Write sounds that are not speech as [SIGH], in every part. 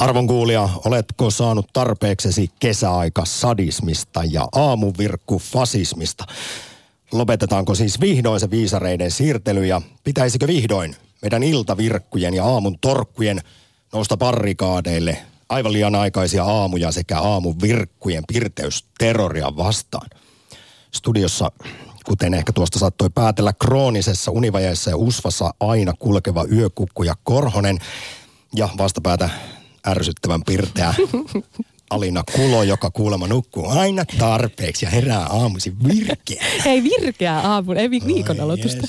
Arvon kuulija, oletko saanut tarpeeksesi kesäaika sadismista ja aamuvirkku fasismista? Lopetetaanko siis vihdoin se viisareiden siirtely ja pitäisikö vihdoin meidän iltavirkkujen ja aamun torkkujen nousta parrikaadeille aivan liian aikaisia aamuja sekä aamuvirkkujen pirteysterroria vastaan? Studiossa, kuten ehkä tuosta saattoi päätellä, kroonisessa univajeessa ja usvassa aina kulkeva yökukku ja Korhonen ja vastapäätä ärsyttävän pirteä Alina Kulo, joka kuulemma nukkuu aina tarpeeksi ja herää aamuisin virkeä. Ei virkeä aamu, ei viikon aloitusta.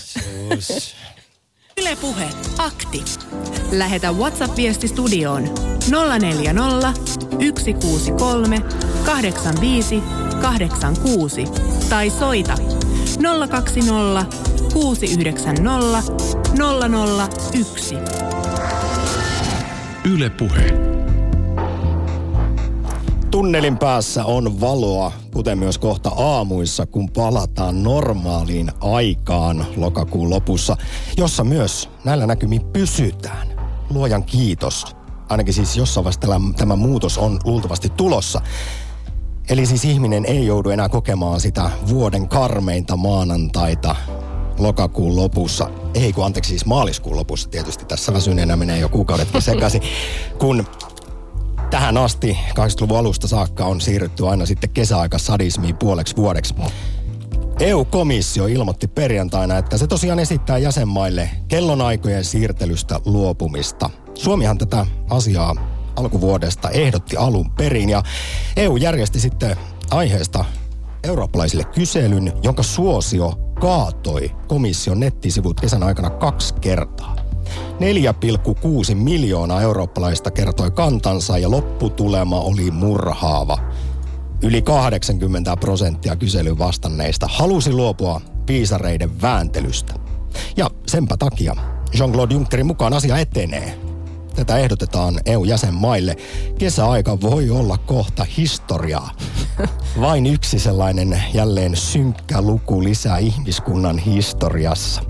Yle Puhe, akti. Lähetä WhatsApp-viesti studioon 040 163 85 86 tai soita 020 690 001. Yle Puhe. Tunnelin päässä on valoa, kuten myös kohta aamuissa, kun palataan normaaliin aikaan lokakuun lopussa, jossa myös näillä näkymin pysytään. Luojan kiitos. Ainakin siis jossain vaiheessa tämä, muutos on luultavasti tulossa. Eli siis ihminen ei joudu enää kokemaan sitä vuoden karmeinta maanantaita lokakuun lopussa. Ei kun anteeksi siis maaliskuun lopussa tietysti. Tässä väsyneenä menee jo kuukaudetkin sekaisin. Kun tähän asti 80-luvun alusta saakka on siirrytty aina sitten kesäaika sadismiin puoleksi vuodeksi. EU-komissio ilmoitti perjantaina, että se tosiaan esittää jäsenmaille kellonaikojen siirtelystä luopumista. Suomihan tätä asiaa alkuvuodesta ehdotti alun perin ja EU järjesti sitten aiheesta eurooppalaisille kyselyn, jonka suosio kaatoi komission nettisivut kesän aikana kaksi kertaa. 4,6 miljoonaa eurooppalaista kertoi kantansa ja lopputulema oli murhaava. Yli 80 prosenttia kyselyn vastanneista halusi luopua piisareiden vääntelystä. Ja senpä takia Jean-Claude Junckerin mukaan asia etenee. Tätä ehdotetaan EU-jäsenmaille. Kesäaika voi olla kohta historiaa. [LAUGHS] Vain yksi sellainen jälleen synkkä luku lisää ihmiskunnan historiassa.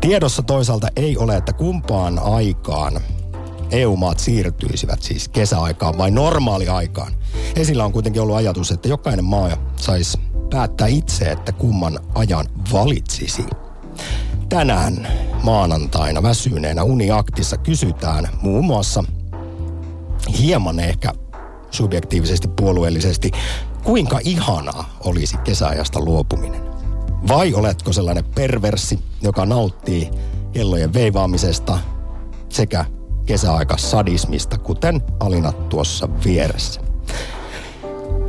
Tiedossa toisaalta ei ole, että kumpaan aikaan EU-maat siirtyisivät siis kesäaikaan vai normaaliaikaan. Esillä on kuitenkin ollut ajatus, että jokainen maa saisi päättää itse, että kumman ajan valitsisi. Tänään maanantaina väsyneenä Uniaktissa kysytään muun muassa hieman ehkä subjektiivisesti puolueellisesti, kuinka ihanaa olisi kesäajasta luopuminen. Vai oletko sellainen perversi, joka nauttii kellojen veivaamisesta sekä kesäaika sadismista, kuten Alina tuossa vieressä?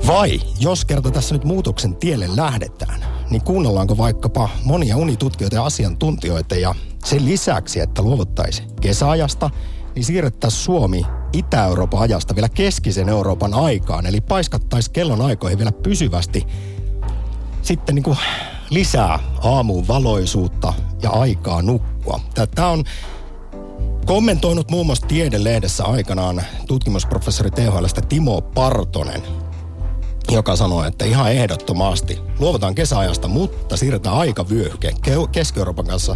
Vai jos kerta tässä nyt muutoksen tielle lähdetään, niin kuunnellaanko vaikkapa monia unitutkijoita ja asiantuntijoita ja sen lisäksi, että luovuttaisiin kesäajasta, niin siirrettäisiin Suomi Itä-Euroopan ajasta vielä keskisen Euroopan aikaan, eli paiskattaisiin kellon aikoihin vielä pysyvästi sitten niin kuin lisää aamuun valoisuutta ja aikaa nukkua. Tämä on kommentoinut muun muassa Tiedelehdessä aikanaan tutkimusprofessori THLstä Timo Partonen, joka sanoi, että ihan ehdottomasti luovutaan kesäajasta, mutta siirretään aikavyöhyke Keski-Euroopan kanssa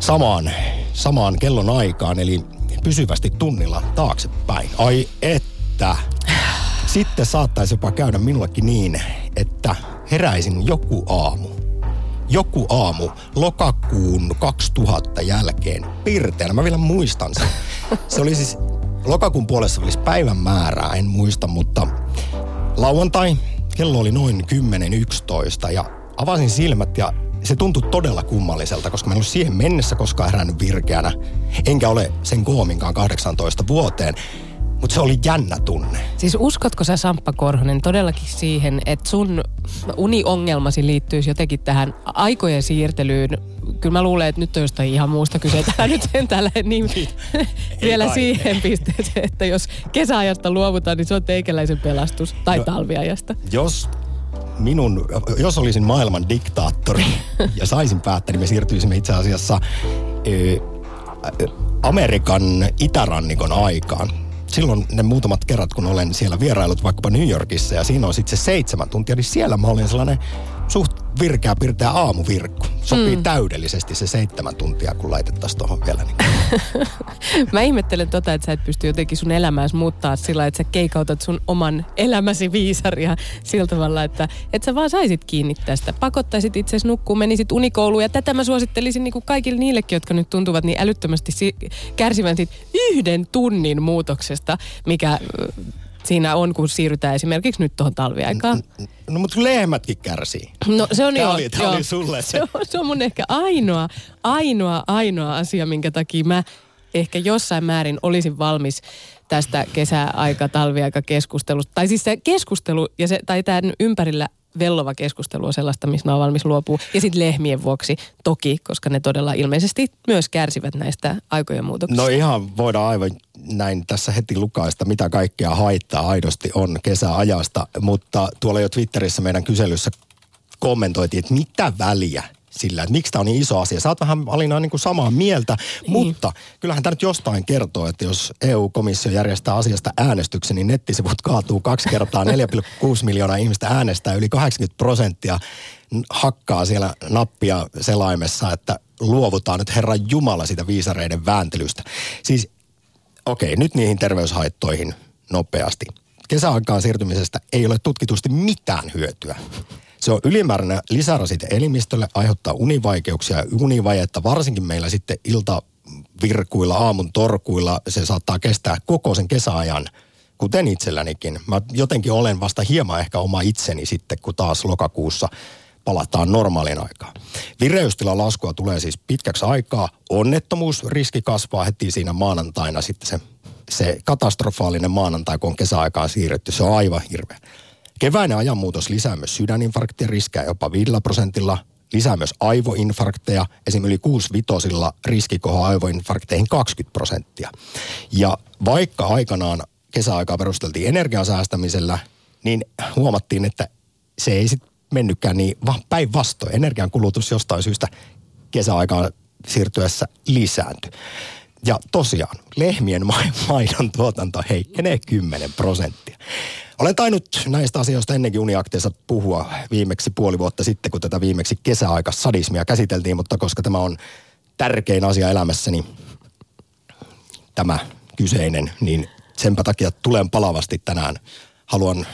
samaan, samaan kellon aikaan, eli pysyvästi tunnilla taaksepäin. Ai että. Sitten saattaisi jopa käydä minullekin niin, että heräisin joku aamu. Joku aamu lokakuun 2000 jälkeen pirteänä. Mä vielä muistan sen. Se oli siis lokakuun puolessa olisi päivän määrää, en muista, mutta lauantai kello oli noin 10.11 ja avasin silmät ja se tuntui todella kummalliselta, koska mä en ollut siihen mennessä koskaan herännyt virkeänä. Enkä ole sen koominkaan 18 vuoteen. Mutta se oli jännä tunne. Siis uskotko sä Samppa Korhonen todellakin siihen, että sun uniongelmasi liittyisi jotenkin tähän aikojen siirtelyyn? Kyllä mä luulen, että nyt on jostain ihan muusta kyse. Täällä nyt sen täällä niin vielä kai. siihen pisteeseen, että jos kesäajasta luovutaan, niin se on teikäläisen pelastus. Tai no, talviajasta. Jos minun, jos olisin maailman diktaattori [LAUGHS] ja saisin päättää, niin me siirtyisimme itse asiassa Amerikan itärannikon aikaan silloin ne muutamat kerrat, kun olen siellä vierailut vaikkapa New Yorkissa ja siinä on sitten se seitsemän tuntia, niin siellä mä olen sellainen suht virkeä pirteä aamuvirkku. Sopii mm. täydellisesti se seitsemän tuntia, kun laitettaisiin tuohon vielä. Niin. [LAUGHS] Mä ihmettelen tota, että sä et pysty jotenkin sun elämääsi muuttaa sillä, että sä keikautat sun oman elämäsi viisaria sillä tavalla, että, että sä vaan saisit kiinni tästä. Pakottaisit itse nukkuun, menisit unikouluun ja tätä mä suosittelisin niin kuin kaikille niillekin, jotka nyt tuntuvat niin älyttömästi si- kärsivän siitä yhden tunnin muutoksesta, mikä siinä on, kun siirrytään esimerkiksi nyt tuohon talviaikaan. No mutta lehmätkin kärsii. No se on Tämä jo, oli, tämä joo. oli sulle se. Se on, se on mun ehkä ainoa, ainoa, ainoa asia, minkä takia mä ehkä jossain määrin olisin valmis tästä kesäaika, talviaika keskustelusta. Tai siis se keskustelu ja se, tai tämän ympärillä vellova keskustelu on sellaista, missä mä oon valmis luopua. Ja sitten lehmien vuoksi toki, koska ne todella ilmeisesti myös kärsivät näistä aikojen muutoksista. No ihan voidaan aivan näin tässä heti lukaista, mitä kaikkea haittaa aidosti on kesäajasta. Mutta tuolla jo Twitterissä meidän kyselyssä kommentoitiin, että mitä väliä sillä, että miksi tämä on niin iso asia. Sä oot vähän Alina niin kuin samaa mieltä, niin. mutta kyllähän tämä nyt jostain kertoo, että jos EU-komissio järjestää asiasta äänestyksen, niin nettisivut kaatuu kaksi kertaa, [LAUGHS] 4,6 miljoonaa ihmistä äänestää, yli 80 prosenttia hakkaa siellä nappia selaimessa, että luovutaan nyt Herran Jumala sitä viisareiden vääntelystä. Siis okei, nyt niihin terveyshaittoihin nopeasti. Kesäaikaan siirtymisestä ei ole tutkitusti mitään hyötyä. Se on ylimääräinen lisärasite elimistölle, aiheuttaa univaikeuksia ja univajetta, varsinkin meillä sitten iltavirkuilla, aamun torkuilla. Se saattaa kestää koko sen kesäajan, kuten itsellänikin. Mä jotenkin olen vasta hieman ehkä oma itseni sitten, kun taas lokakuussa palataan normaalin aikaan. Vireystilan laskua tulee siis pitkäksi aikaa. Onnettomuusriski kasvaa heti siinä maanantaina sitten se, se katastrofaalinen maanantai, kun on kesäaikaan siirretty. Se on aivan hirveä. Keväinen ajanmuutos lisää myös sydäninfarktien riskejä jopa 5 prosentilla, lisää myös aivoinfarkteja, esimerkiksi yli 6 vitosilla riski kohoaa aivoinfarkteihin 20 prosenttia. Ja vaikka aikanaan kesäaikaa perusteltiin energian säästämisellä, niin huomattiin, että se ei sitten mennytkään niin, vaan päinvastoin. Energian kulutus jostain syystä kesäaikaan siirtyessä lisääntyi. Ja tosiaan, lehmien [LAUGHS] maidon tuotanto heikkenee 10 prosenttia. Olen tainnut näistä asioista ennenkin uniakteessa puhua viimeksi puoli vuotta sitten, kun tätä viimeksi kesäaika sadismia käsiteltiin, mutta koska tämä on tärkein asia elämässäni, tämä kyseinen, niin senpä takia tulen palavasti tänään. Haluan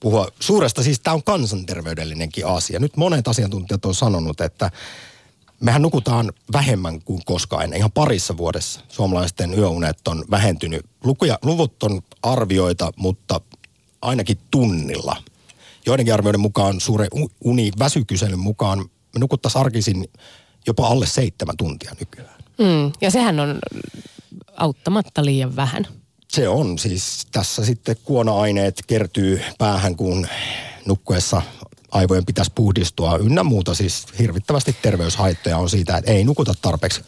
puhua suuresta, siis tämä on kansanterveydellinenkin asia. Nyt monet asiantuntijat on sanonut, että mehän nukutaan vähemmän kuin koskaan ennen. Ihan parissa vuodessa suomalaisten yöunet on vähentynyt. Lukuja, luvut on arvioita, mutta ainakin tunnilla. Joidenkin arvioiden mukaan suuren uni-väsykyselyn mukaan me nukuttaisiin arkisin jopa alle seitsemän tuntia nykyään. Mm, ja sehän on auttamatta liian vähän. Se on siis tässä sitten kuona-aineet kertyy päähän, kun nukkuessa aivojen pitäisi puhdistua ynnä muuta. Siis hirvittävästi terveyshaittoja on siitä, että ei nukuta tarpeeksi.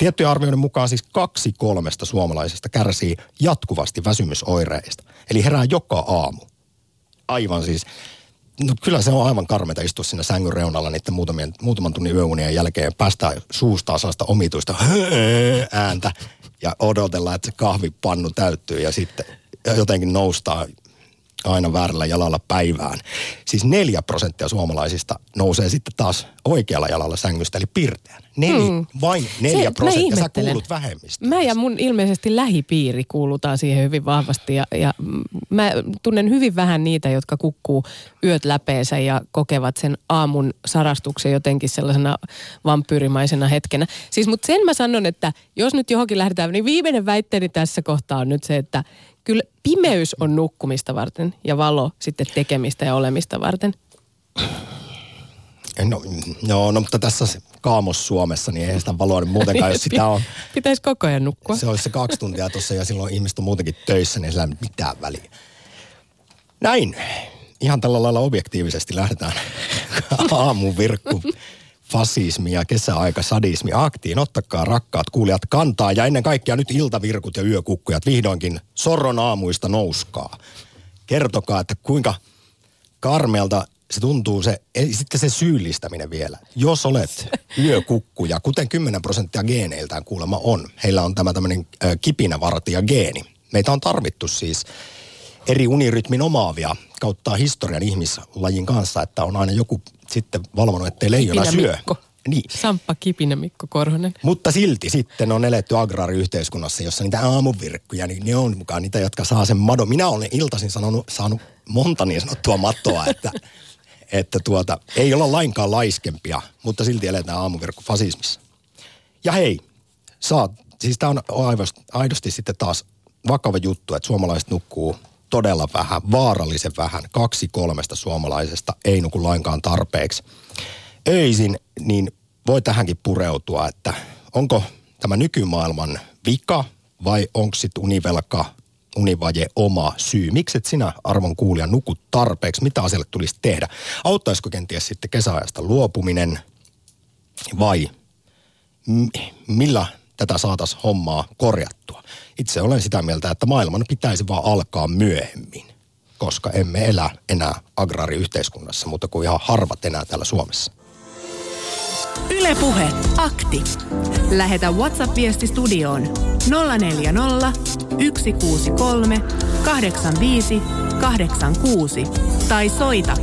Tiettyjen arvioiden mukaan siis kaksi kolmesta suomalaisesta kärsii jatkuvasti väsymysoireista. Eli herää joka aamu. Aivan siis, no kyllä se on aivan karmeita istua siinä sängyn reunalla niiden muutamien, muutaman tunnin yöunien jälkeen. Päästää suustaa sellaista omituista ääntä ja odotella, että se kahvipannu täyttyy ja sitten jotenkin noustaa aina väärällä jalalla päivään. Siis neljä prosenttia suomalaisista nousee sitten taas oikealla jalalla sängystä, eli pirteän. Neli, hmm. Vain neljä Se, prosenttia, sä kuulut vähemmistä. Mä ja mun ilmeisesti lähipiiri kuulutaan siihen hyvin vahvasti ja, ja mä tunnen hyvin vähän niitä, jotka kukkuu yöt läpeensä ja kokevat sen aamun sarastuksen jotenkin sellaisena vampyyrimaisena hetkenä. Siis mutta sen mä sanon, että jos nyt johonkin lähdetään, niin viimeinen väitteeni tässä kohtaa on nyt se, että kyllä pimeys on nukkumista varten ja valo sitten tekemistä ja olemista varten. No, no, no mutta tässä kaamos Suomessa, niin [LAUGHS] ei sitä valoa niin muutenkaan, jos sitä on. Pitäisi koko ajan nukkua. Se olisi se kaksi tuntia tuossa ja silloin ihmiset on muutenkin töissä, niin sillä ei mitään väliä. Näin. Ihan tällä lailla objektiivisesti lähdetään [LAUGHS] aamun virkku fasismi ja kesäaika sadismi aktiin. Ottakaa rakkaat kuulijat kantaa ja ennen kaikkea nyt iltavirkut ja yökukkujat vihdoinkin sorron aamuista nouskaa. Kertokaa, että kuinka karmealta se tuntuu se, sitten se syyllistäminen vielä. Jos olet yökukkuja, kuten 10 prosenttia geeneiltään kuulemma on, heillä on tämä tämmöinen kipinävartija geeni. Meitä on tarvittu siis eri unirytmin omaavia kautta historian ihmislajin kanssa, että on aina joku sitten valvonut, ettei leijona Kipinä syö. Mikko. Niin. Samppa Kipinä Mikko Korhonen. Mutta silti sitten on eletty agraariyhteiskunnassa, jossa niitä aamuvirkkuja, niin ne on mukaan niitä, jotka saa sen madon. Minä olen iltaisin sanonut, saanut monta niin sanottua mattoa, että, [LAUGHS] että tuota, ei olla lainkaan laiskempia, mutta silti eletään aamuvirkkufasismissa. Ja hei, saat, siis tämä on aivosti, aidosti sitten taas vakava juttu, että suomalaiset nukkuu todella vähän, vaarallisen vähän. Kaksi kolmesta suomalaisesta ei nuku lainkaan tarpeeksi. Öisin, niin voi tähänkin pureutua, että onko tämä nykymaailman vika vai onko sitten univelka, univaje oma syy? Miksi et sinä, arvon kuulija, nukut tarpeeksi? Mitä asialle tulisi tehdä? Auttaisiko kenties sitten kesäajasta luopuminen vai millä tätä saataisiin hommaa korjattua? Itse olen sitä mieltä, että maailman pitäisi vaan alkaa myöhemmin, koska emme elä enää agraariyhteiskunnassa, mutta kuin ihan harvat enää täällä Suomessa. Ylepuhe akti. Lähetä WhatsApp-viesti studioon 040 163 85 86 tai soita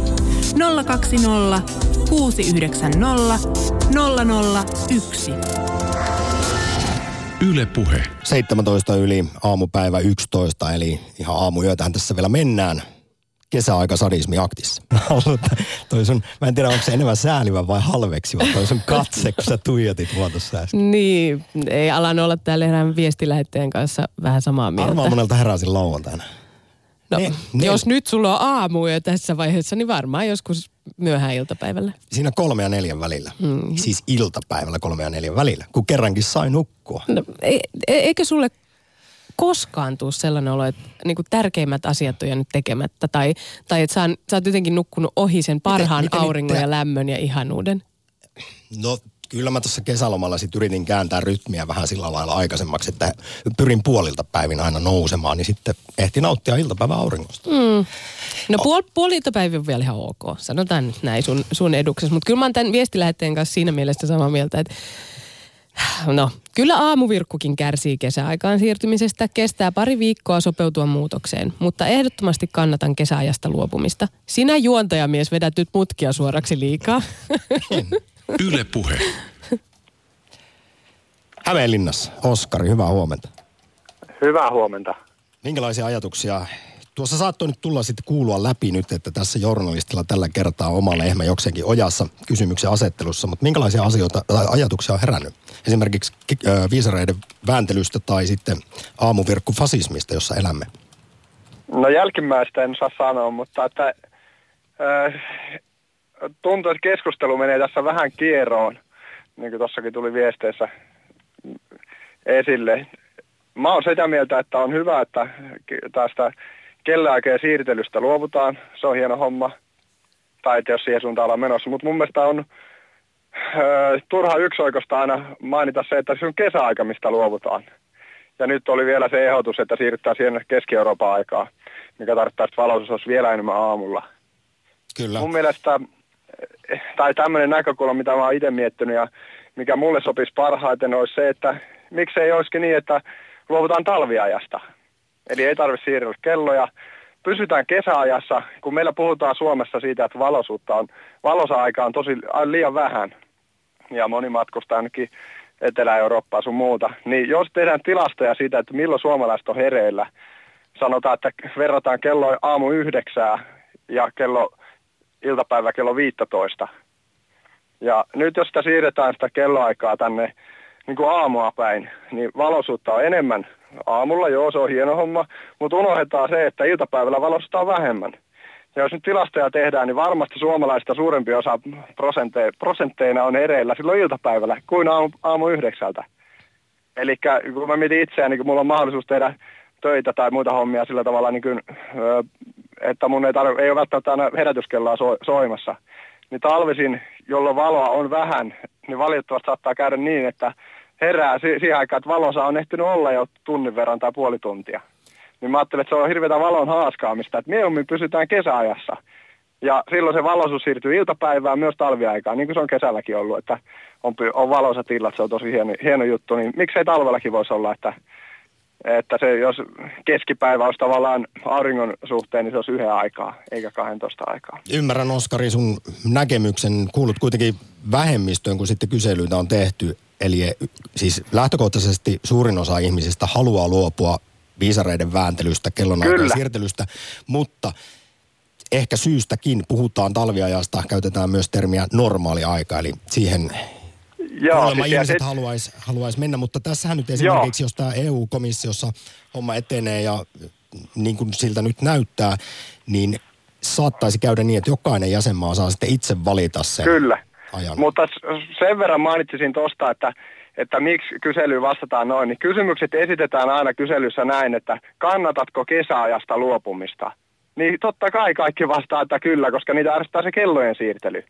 020 690 001. Yle Puhe. 17 yli aamupäivä 11, eli ihan aamuyötähän tässä vielä mennään. Kesäaika sadismi aktissa. [LAUGHS] toi sun, mä en tiedä, onko se enemmän säälivä vai halveksiva toi sun katse, kun sä tuijotit mua tuossa äsken. Niin, ei alan olla täällä erään viestilähetteen kanssa vähän samaa mieltä. Arvaa monelta heräsin lauantaina. No, Ne- ne- jos nyt sulla on aamu jo tässä vaiheessa, niin varmaan joskus myöhään iltapäivällä. Siinä kolme ja neljän välillä. Mm. Siis iltapäivällä kolme ja neljän välillä, kun kerrankin sai nukkua. No, e, e, eikö sulle koskaan tuu sellainen olo, että niinku tärkeimmät asiat on jäänyt tekemättä? Tai, tai että sä, sä oot jotenkin nukkunut ohi sen parhaan miten nyt auringon ja lämmön ja ihanuuden? No kyllä mä tuossa kesälomalla sit yritin kääntää rytmiä vähän sillä lailla aikaisemmaksi, että pyrin puolilta päivin aina nousemaan, niin sitten ehti nauttia iltapäivän auringosta. Mm. No puol, puoli iltapäivä on vielä ihan ok, sanotaan nyt näin sun, sun eduksessa. Mutta kyllä mä oon tämän viestilähetteen kanssa siinä mielessä samaa mieltä, että no kyllä aamuvirkkukin kärsii kesäaikaan siirtymisestä, kestää pari viikkoa sopeutua muutokseen, mutta ehdottomasti kannatan kesäajasta luopumista. Sinä juontajamies vedät nyt mutkia suoraksi liikaa. [LAUGHS] Yle Puhe. Hämeenlinnassa, Oskari, hyvää huomenta. Hyvää huomenta. Minkälaisia ajatuksia? Tuossa saattoi nyt tulla sitten kuulua läpi nyt, että tässä journalistilla tällä kertaa oma lehmä jokseenkin ojassa kysymyksen asettelussa, mutta minkälaisia asioita, tai ajatuksia on herännyt? Esimerkiksi ki- ö, viisareiden vääntelystä tai sitten aamuvirkkufasismista, jossa elämme. No jälkimmäistä en saa sanoa, mutta että, äh, tuntuu, että keskustelu menee tässä vähän kieroon, niin kuin tuossakin tuli viesteissä esille. Mä oon sitä mieltä, että on hyvä, että tästä kelloaikojen siirtelystä luovutaan. Se on hieno homma. Tai että jos siihen suuntaan ollaan menossa. Mutta mun mielestä on ö, turha yksioikosta aina mainita se, että se on kesäaika, mistä luovutaan. Ja nyt oli vielä se ehdotus, että siirrytään siihen Keski-Euroopan aikaa, mikä tarkoittaa, että valoisuus olisi vielä enemmän aamulla. Kyllä. Mun mielestä, tai tämmöinen näkökulma, mitä mä oon itse miettinyt ja mikä mulle sopisi parhaiten, olisi se, että miksei olisikin niin, että luovutaan talviajasta. Eli ei tarvitse siirrellä kelloja. Pysytään kesäajassa, kun meillä puhutaan Suomessa siitä, että valoisuutta on, valosa-aika on tosi liian vähän. Ja moni matkustaa ainakin Etelä-Eurooppaa sun muuta. Niin jos tehdään tilastoja siitä, että milloin suomalaiset on hereillä, sanotaan, että verrataan kello aamu yhdeksää ja kello iltapäivä kello 15. Ja nyt jos sitä siirretään sitä kelloaikaa tänne niin kuin aamua päin, niin valoisuutta on enemmän aamulla, joo se on hieno homma, mutta unohdetaan se, että iltapäivällä valoisuutta on vähemmän. Ja jos nyt tilastoja tehdään, niin varmasti suomalaista suurempi osa prosente, prosentteina on ereillä silloin iltapäivällä kuin aamu, aamu yhdeksältä. Eli kun mä mietin itseäni, niin kun mulla on mahdollisuus tehdä töitä tai muita hommia sillä tavalla, niin kuin, ö, että mun ei, tarv- ei ole välttämättä aina herätyskelloa so- soimassa, niin talvisin, jolloin valoa on vähän, niin valitettavasti saattaa käydä niin, että herää si- siihen aikaan, että valosa on ehtinyt olla jo tunnin verran tai puoli tuntia. Niin mä ajattelin, että se on hirveätä valon haaskaamista, että mieluummin pysytään kesäajassa. Ja silloin se valoisuus siirtyy iltapäivään myös talviaikaan, niin kuin se on kesälläkin ollut, että on, on valoisat illat, se on tosi hieno, hieno juttu. Niin miksei talvellakin voisi olla, että että se, jos keskipäivä olisi tavallaan auringon suhteen, niin se olisi yhden aikaa, eikä 12 aikaa. Ymmärrän Oskari sun näkemyksen. Kuulut kuitenkin vähemmistöön, kun sitten kyselyitä on tehty. Eli siis lähtökohtaisesti suurin osa ihmisistä haluaa luopua viisareiden vääntelystä, kellonaikojen siirtelystä, mutta ehkä syystäkin puhutaan talviajasta, käytetään myös termiä normaali aika, eli siihen Joo, kuulemma siis ihmiset sit- haluaisi haluais mennä, mutta tässähän nyt esimerkiksi, jos tämä EU-komissiossa homma etenee ja niin kuin siltä nyt näyttää, niin saattaisi käydä niin, että jokainen jäsenmaa saa sitten itse valita sen Kyllä. ajan. Mutta sen verran mainitsisin tuosta, että, että miksi kyselyyn vastataan noin, niin kysymykset esitetään aina kyselyssä näin, että kannatatko kesäajasta luopumista? Niin totta kai kaikki vastaa, että kyllä, koska niitä ärsyttää se kellojen siirtely.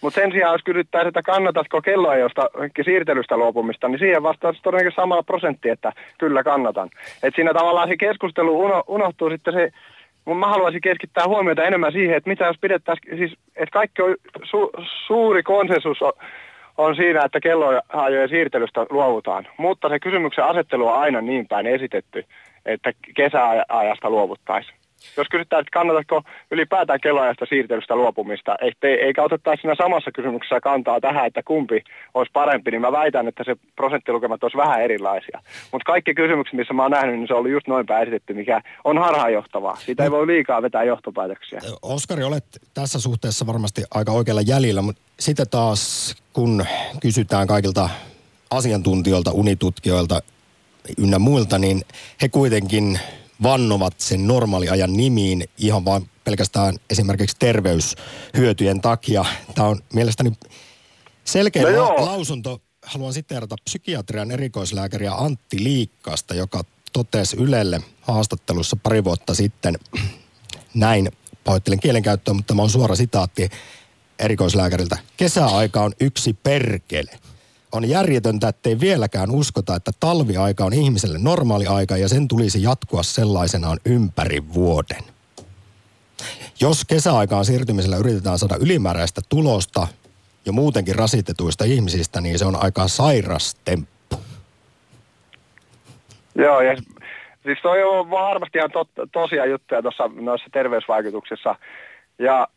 Mutta sen sijaan, jos kysyttäisiin, että kannatatko kelloajosta siirtelystä luopumista, niin siihen vastaisi todennäköisesti samalla prosentti, että kyllä kannatan. Et siinä tavallaan se keskustelu uno, unohtuu sitten se, mun mä haluaisin keskittää huomiota enemmän siihen, että mitä jos pidettäisiin, siis, että kaikki on, su, suuri konsensus on, on siinä, että kelloajojen siirtelystä luovutaan. Mutta se kysymyksen asettelu on aina niin päin esitetty, että kesäajasta luovuttaisiin. Jos kysytään, että kannatatko ylipäätään kelloajasta siirtelystä luopumista, ettei, eikä otettaisi siinä samassa kysymyksessä kantaa tähän, että kumpi olisi parempi, niin mä väitän, että se prosenttilukemat olisi vähän erilaisia. Mutta kaikki kysymykset, missä mä oon nähnyt, niin se ollut just noin esitetty, mikä on harhaanjohtavaa. Siitä ei voi liikaa vetää johtopäätöksiä. Oskari, olet tässä suhteessa varmasti aika oikealla jäljellä, mutta sitten taas kun kysytään kaikilta asiantuntijoilta, unitutkijoilta ynnä muilta, niin he kuitenkin vannovat sen normaaliajan nimiin ihan vain pelkästään esimerkiksi terveyshyötyjen takia. Tämä on mielestäni selkeä No la- lausunto. Haluan siteerata psykiatrian erikoislääkäriä Antti Liikkasta, joka totesi Ylelle haastattelussa pari vuotta sitten [CLEARS THROAT] näin, pahoittelen kielenkäyttöä, mutta tämä on suora sitaatti erikoislääkäriltä. Kesäaika on yksi perkele. On järjetöntä, ettei vieläkään uskota, että talviaika on ihmiselle normaali aika ja sen tulisi jatkua sellaisenaan ympäri vuoden. Jos kesäaikaan siirtymisellä yritetään saada ylimääräistä tulosta jo muutenkin rasitetuista ihmisistä, niin se on aika sairas temppu. Joo, ja siis toi on varmasti ihan tot, tosia juttuja tuossa noissa terveysvaikutuksissa. Ja,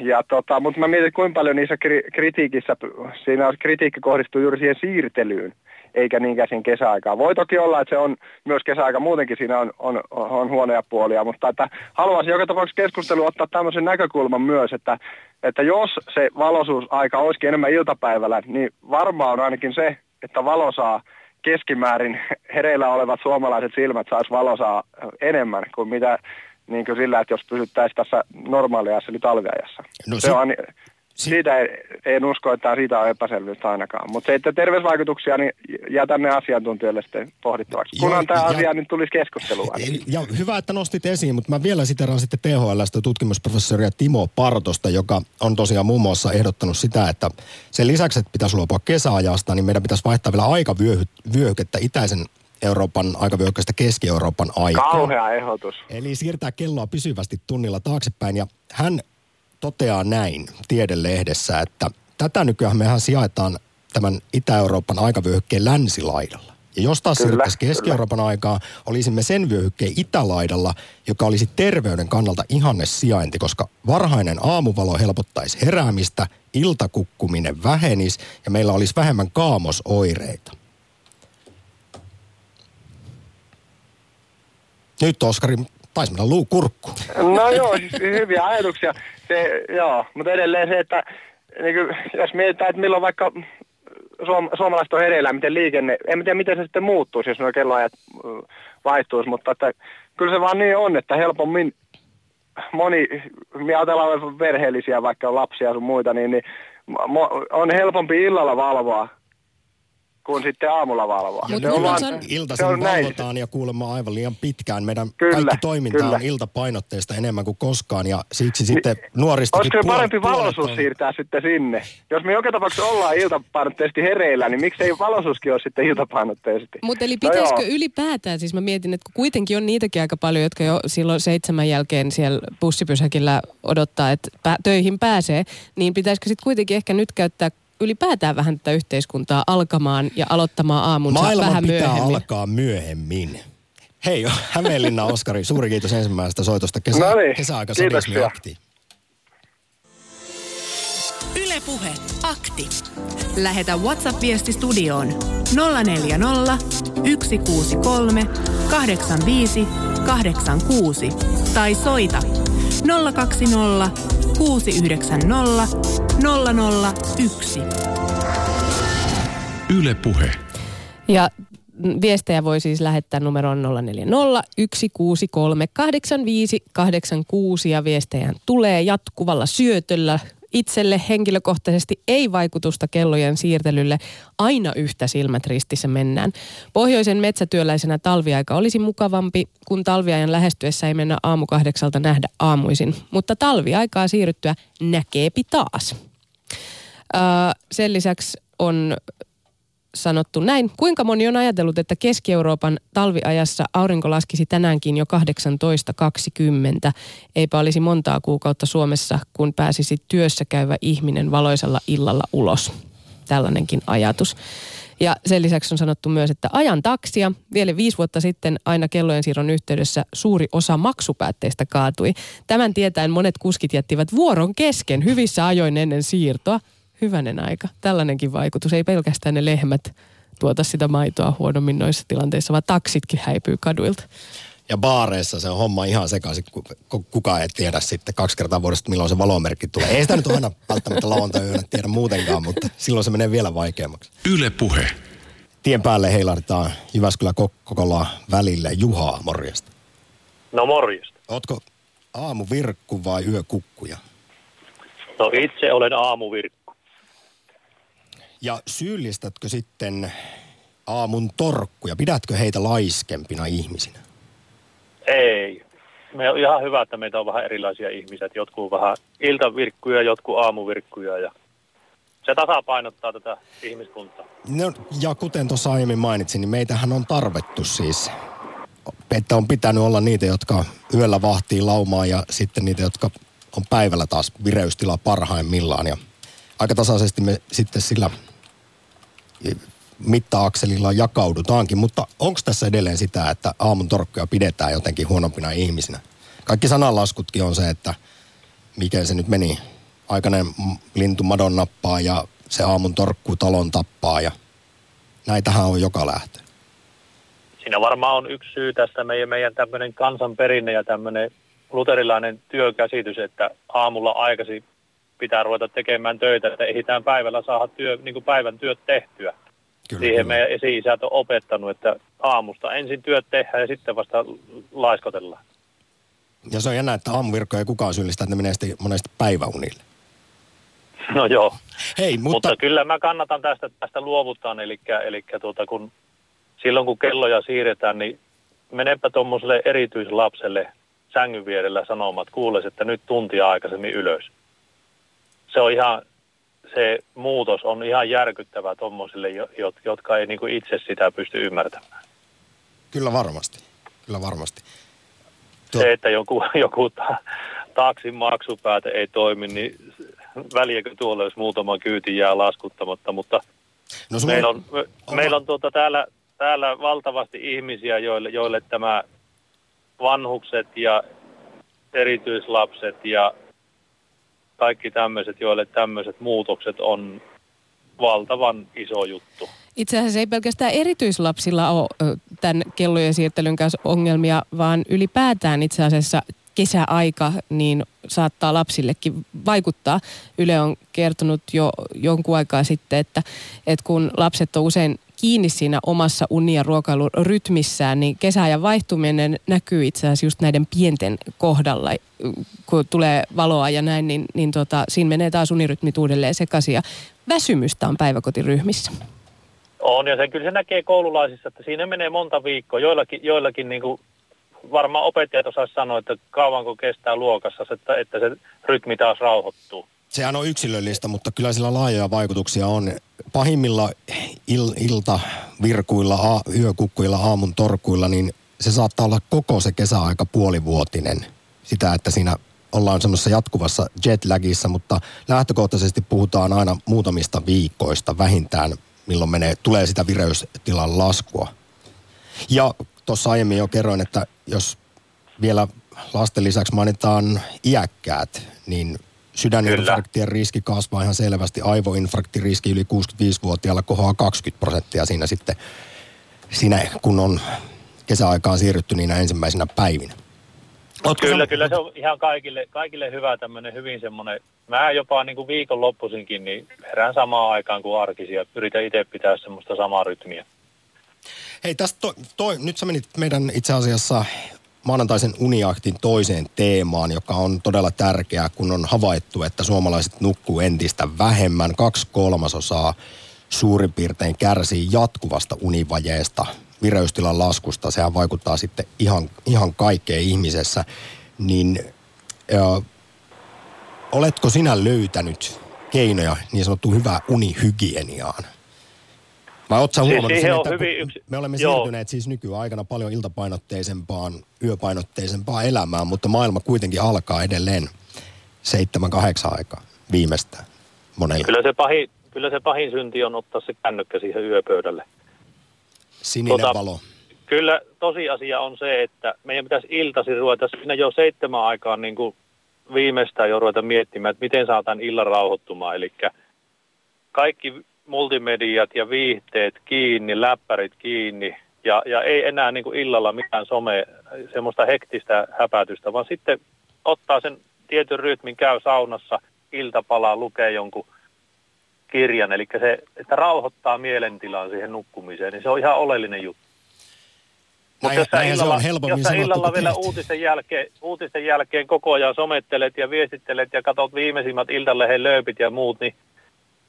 ja tota, mutta mä mietin, kuinka paljon niissä kri, kritiikissä, siinä kritiikki kohdistuu juuri siihen siirtelyyn, eikä niinkään siihen kesäaikaan. Voi toki olla, että se on myös kesäaika muutenkin, siinä on, on, on huonoja puolia, mutta että haluaisin joka tapauksessa keskustelu ottaa tämmöisen näkökulman myös, että, että jos se valoisuusaika olisikin enemmän iltapäivällä, niin varmaan on ainakin se, että valo saa keskimäärin [LAUGHS] hereillä olevat suomalaiset silmät saisi valosaa enemmän kuin mitä niin kuin sillä, että jos pysyttäisiin tässä normaaliajassa eli talviajassa. No se si- on, si- siitä ei, en usko, että siitä on epäselvyyttä ainakaan. Mutta se, että terveysvaikutuksia, niin jätän ne asiantuntijoille sitten pohdittavaksi. Joo, Kunhan tämä ja- asia nyt tulisi keskustelua. Ja hyvä, että nostit esiin, mutta mä vielä siteraan sitten THLstä tutkimusprofessoria Timo Partosta, joka on tosiaan muun muassa ehdottanut sitä, että sen lisäksi, että pitäisi luopua kesäajasta, niin meidän pitäisi vaihtaa vielä aikavyöhykettä itäisen Euroopan aikavyöhykkeestä Keski-Euroopan aikaan. Kauhea ehdotus. Eli siirtää kelloa pysyvästi tunnilla taaksepäin. Ja hän toteaa näin tiedelehdessä, että tätä nykyään mehän sijaitaan tämän Itä-Euroopan aikavyöhykkeen länsilaidalla. Ja jos taas Kyllä, siirryttäisiin Keski-Euroopan aikaa, olisimme sen vyöhykkeen itälaidalla, joka olisi terveyden kannalta ihanne sijainti, koska varhainen aamuvalo helpottaisi heräämistä, iltakukkuminen vähenisi ja meillä olisi vähemmän kaamosoireita. Nyt Oskari, taisi mennä luu kurkku. No joo, siis hyviä ajatuksia. Se, joo, mutta edelleen se, että niin kuin, jos mietitään, että milloin vaikka suom- suomalaiset on hereillä, miten liikenne, en tiedä miten se sitten muuttuisi, jos nuo kelloajat vaihtuisi, mutta että, kyllä se vaan niin on, että helpommin moni, me ajatellaan perheellisiä, vaikka on lapsia sun muita, niin, niin on helpompi illalla valvoa kuin sitten aamulla valvoa. Mut Se on vaan- on- Iltaisin se on näin. valvotaan ja kuulemma aivan liian pitkään. Meidän Kyllä, kaikki toiminta kyllä. on iltapainotteista enemmän kuin koskaan ja siksi sitten nuoristakin Olisiko puolet- parempi valoisuus on- siirtää sitten sinne? Jos me joka tapauksessa ollaan iltapainotteisesti hereillä, niin miksei valoisuuskin ole sitten iltapainotteisesti? Mutta eli No pitäisikö joo. ylipäätään, siis mä mietin, että kun kuitenkin on niitäkin aika paljon, jotka jo silloin seitsemän jälkeen siellä bussipysäkillä odottaa, että pä- töihin pääsee, niin pitäisikö sitten kuitenkin ehkä nyt käyttää ylipäätään vähän tätä yhteiskuntaa alkamaan ja aloittamaan aamunsa Maailman vähän pitää myöhemmin. alkaa myöhemmin. Hei, Hämeenlinna Oskari, suuri kiitos ensimmäisestä soitosta kesä, No niin, kesäaika akti. Ylepuhe akti. Lähetä WhatsApp-viesti studioon 040 163 85 86 tai soita 020 690 001. Yle Puhe. Ja viestejä voi siis lähettää numeroon 040 163 85 86 ja viestejä tulee jatkuvalla syötöllä. Itselle henkilökohtaisesti ei vaikutusta kellojen siirtelylle. Aina yhtä silmät ristissä mennään. Pohjoisen metsätyöläisenä talviaika olisi mukavampi, kun talviajan lähestyessä ei mennä aamu kahdeksalta nähdä aamuisin. Mutta talviaikaa siirryttyä näkeepi taas. Öö, sen lisäksi on sanottu näin. Kuinka moni on ajatellut, että Keski-Euroopan talviajassa aurinko laskisi tänäänkin jo 18.20? Eipä olisi montaa kuukautta Suomessa, kun pääsisi työssä käyvä ihminen valoisella illalla ulos. Tällainenkin ajatus. Ja sen lisäksi on sanottu myös, että ajan taksia. Vielä viisi vuotta sitten aina kellojen siirron yhteydessä suuri osa maksupäätteistä kaatui. Tämän tietäen monet kuskit jättivät vuoron kesken hyvissä ajoin ennen siirtoa. Hyvänen aika. Tällainenkin vaikutus. Ei pelkästään ne lehmät tuota sitä maitoa huonommin noissa tilanteissa, vaan taksitkin häipyy kaduilta. Ja baareissa se on homma ihan sekaisin, ku- ku- kukaan ei tiedä sitten kaksi kertaa vuodesta, milloin se valomerkki tulee. Ei sitä nyt aina välttämättä lauantai-yönä tiedä muutenkaan, mutta silloin se menee vielä vaikeammaksi. Yle Puhe. Tien päälle heilahdetaan Jyväskylä-Kokkola välille. Juhaa, morjesta. No morjesta. Ootko aamuvirkku vai yökukkuja? No itse olen aamuvirkku. Ja syyllistätkö sitten aamun torkkuja? Pidätkö heitä laiskempina ihmisinä? Ei. Me on ihan hyvä, että meitä on vähän erilaisia ihmisiä. Jotkut vähän iltavirkkuja, jotkut aamuvirkkuja ja se tasapainottaa tätä ihmiskuntaa. No, ja kuten tuossa aiemmin mainitsin, niin meitähän on tarvettu siis. Että on pitänyt olla niitä, jotka yöllä vahtii laumaa ja sitten niitä, jotka on päivällä taas vireystila parhaimmillaan. Ja aika tasaisesti me sitten sillä mitta-akselilla jakaudutaankin, mutta onko tässä edelleen sitä, että aamun torkkuja pidetään jotenkin huonompina ihmisinä? Kaikki sananlaskutkin on se, että miten se nyt meni. Aikainen lintu madon nappaa ja se aamun torkku talon tappaa ja näitähän on joka lähtö. Siinä varmaan on yksi syy tästä meidän, meidän tämmöinen kansanperinne ja tämmöinen luterilainen työkäsitys, että aamulla aikaisin pitää ruveta tekemään töitä, että ehditään päivällä saada työ, niin kuin päivän työt tehtyä. Kyllä, Siihen kyllä. meidän esi-isät on opettanut, että aamusta ensin työt tehdään ja sitten vasta laiskotellaan. Ja se on jännä, että aamuvirkkoja ei kukaan syyllistä, että ne menee sitten monesti päiväunille. No joo. Hei, Mutta, mutta... mutta kyllä mä kannatan tästä, tästä luovutaan, eli, eli tuota, kun silloin kun kelloja siirretään, niin menepä tuommoiselle erityislapselle sängyn vierellä sanomaan, että kuules, että nyt tuntia aikaisemmin ylös. Se on ihan, se muutos on ihan järkyttävä tuommoisille, jo- jot- jotka ei niinku itse sitä pysty ymmärtämään. Kyllä varmasti. Kyllä varmasti. Tuo- Se, että joku, joku ta, taksin maksupääte ei toimi, niin väliäkö tuolla, jos muutama kyyti jää laskuttamatta, mutta No sulla Meillä on, me, Oma- meillä on tuota täällä, täällä valtavasti ihmisiä, joille, joille tämä vanhukset ja erityislapset ja kaikki tämmöiset, joille tämmöiset muutokset on valtavan iso juttu. Itse asiassa ei pelkästään erityislapsilla ole tämän kellojen siirtelyn kanssa ongelmia, vaan ylipäätään itse asiassa kesäaika niin saattaa lapsillekin vaikuttaa. Yle on kertonut jo jonkun aikaa sitten, että, että kun lapset on usein kiinni siinä omassa uni- ja ruokailurytmissään, niin kesäajan vaihtuminen näkyy itse asiassa just näiden pienten kohdalla. Kun tulee valoa ja näin, niin, niin tota, siinä menee taas unirytmit uudelleen sekaisin väsymystä on päiväkotiryhmissä. On, ja se kyllä se näkee koululaisissa, että siinä menee monta viikkoa. Joillakin, joillakin niin kuin varmaan opettajat osaisi sanoa, että kauanko kestää luokassa, että, että se rytmi taas rauhoittuu. Sehän on yksilöllistä, mutta kyllä sillä laajoja vaikutuksia on. Pahimmilla il, iltavirkuilla, a, yökukkuilla, aamun torkuilla, niin se saattaa olla koko se kesäaika puolivuotinen. Sitä, että siinä ollaan semmoisessa jatkuvassa jetlagissa, mutta lähtökohtaisesti puhutaan aina muutamista viikoista vähintään, milloin menee, tulee sitä vireystilan laskua. Ja tuossa aiemmin jo kerroin, että jos vielä lasten lisäksi mainitaan iäkkäät, niin sydäninfarktien riski kasvaa ihan selvästi. Aivoinfarktiriski yli 65-vuotiaalla kohoaa 20 prosenttia siinä sitten, siinä kun on kesäaikaan siirrytty niinä ensimmäisenä päivinä. Ootko kyllä, sä... kyllä se on ihan kaikille, kaikille hyvä tämmöinen hyvin semmoinen, mä jopa niin kuin viikonloppuisinkin, niin herään samaan aikaan kuin arkisia. Yritän itse pitää semmoista samaa rytmiä. Hei, tästä toi, toi, nyt sä menit meidän itse asiassa maanantaisen uniaktin toiseen teemaan, joka on todella tärkeää, kun on havaittu, että suomalaiset nukkuu entistä vähemmän. Kaksi kolmasosaa suurin piirtein kärsii jatkuvasta univajeesta, vireystilan laskusta. Sehän vaikuttaa sitten ihan, ihan kaikkeen ihmisessä. Niin ö, oletko sinä löytänyt keinoja niin sanottu hyvää unihygieniaan? Vai ootko siis huomannut sen, että hyvin yksi... me olemme Joo. siirtyneet siis nykyaikana paljon iltapainotteisempaan, yöpainotteisempaan elämään, mutta maailma kuitenkin alkaa edelleen seitsemän, kahdeksan aikaa viimeistään monelle. Kyllä se, pahin, kyllä se pahin synti on ottaa se kännykkä siihen yöpöydälle. Sininen tota, valo. Kyllä tosiasia on se, että meidän pitäisi iltasi ruveta siinä jo seitsemän aikaan niin kuin viimeistään jo ruveta miettimään, että miten saatan illan rauhoittumaan. Eli kaikki multimediat ja viihteet kiinni, läppärit kiinni ja, ja ei enää niin kuin illalla mitään some, semmoista hektistä häpätystä, vaan sitten ottaa sen tietyn rytmin, käy saunassa, iltapalaa, lukee jonkun kirjan, eli se, että rauhoittaa mielentilaan siihen nukkumiseen, niin se on ihan oleellinen juttu. Mutta jos illalla, jos illalla vielä uutisten jälkeen, uutisten jälkeen koko ajan somettelet ja viestittelet ja katsot viimeisimmät iltalehen lööpit ja muut, niin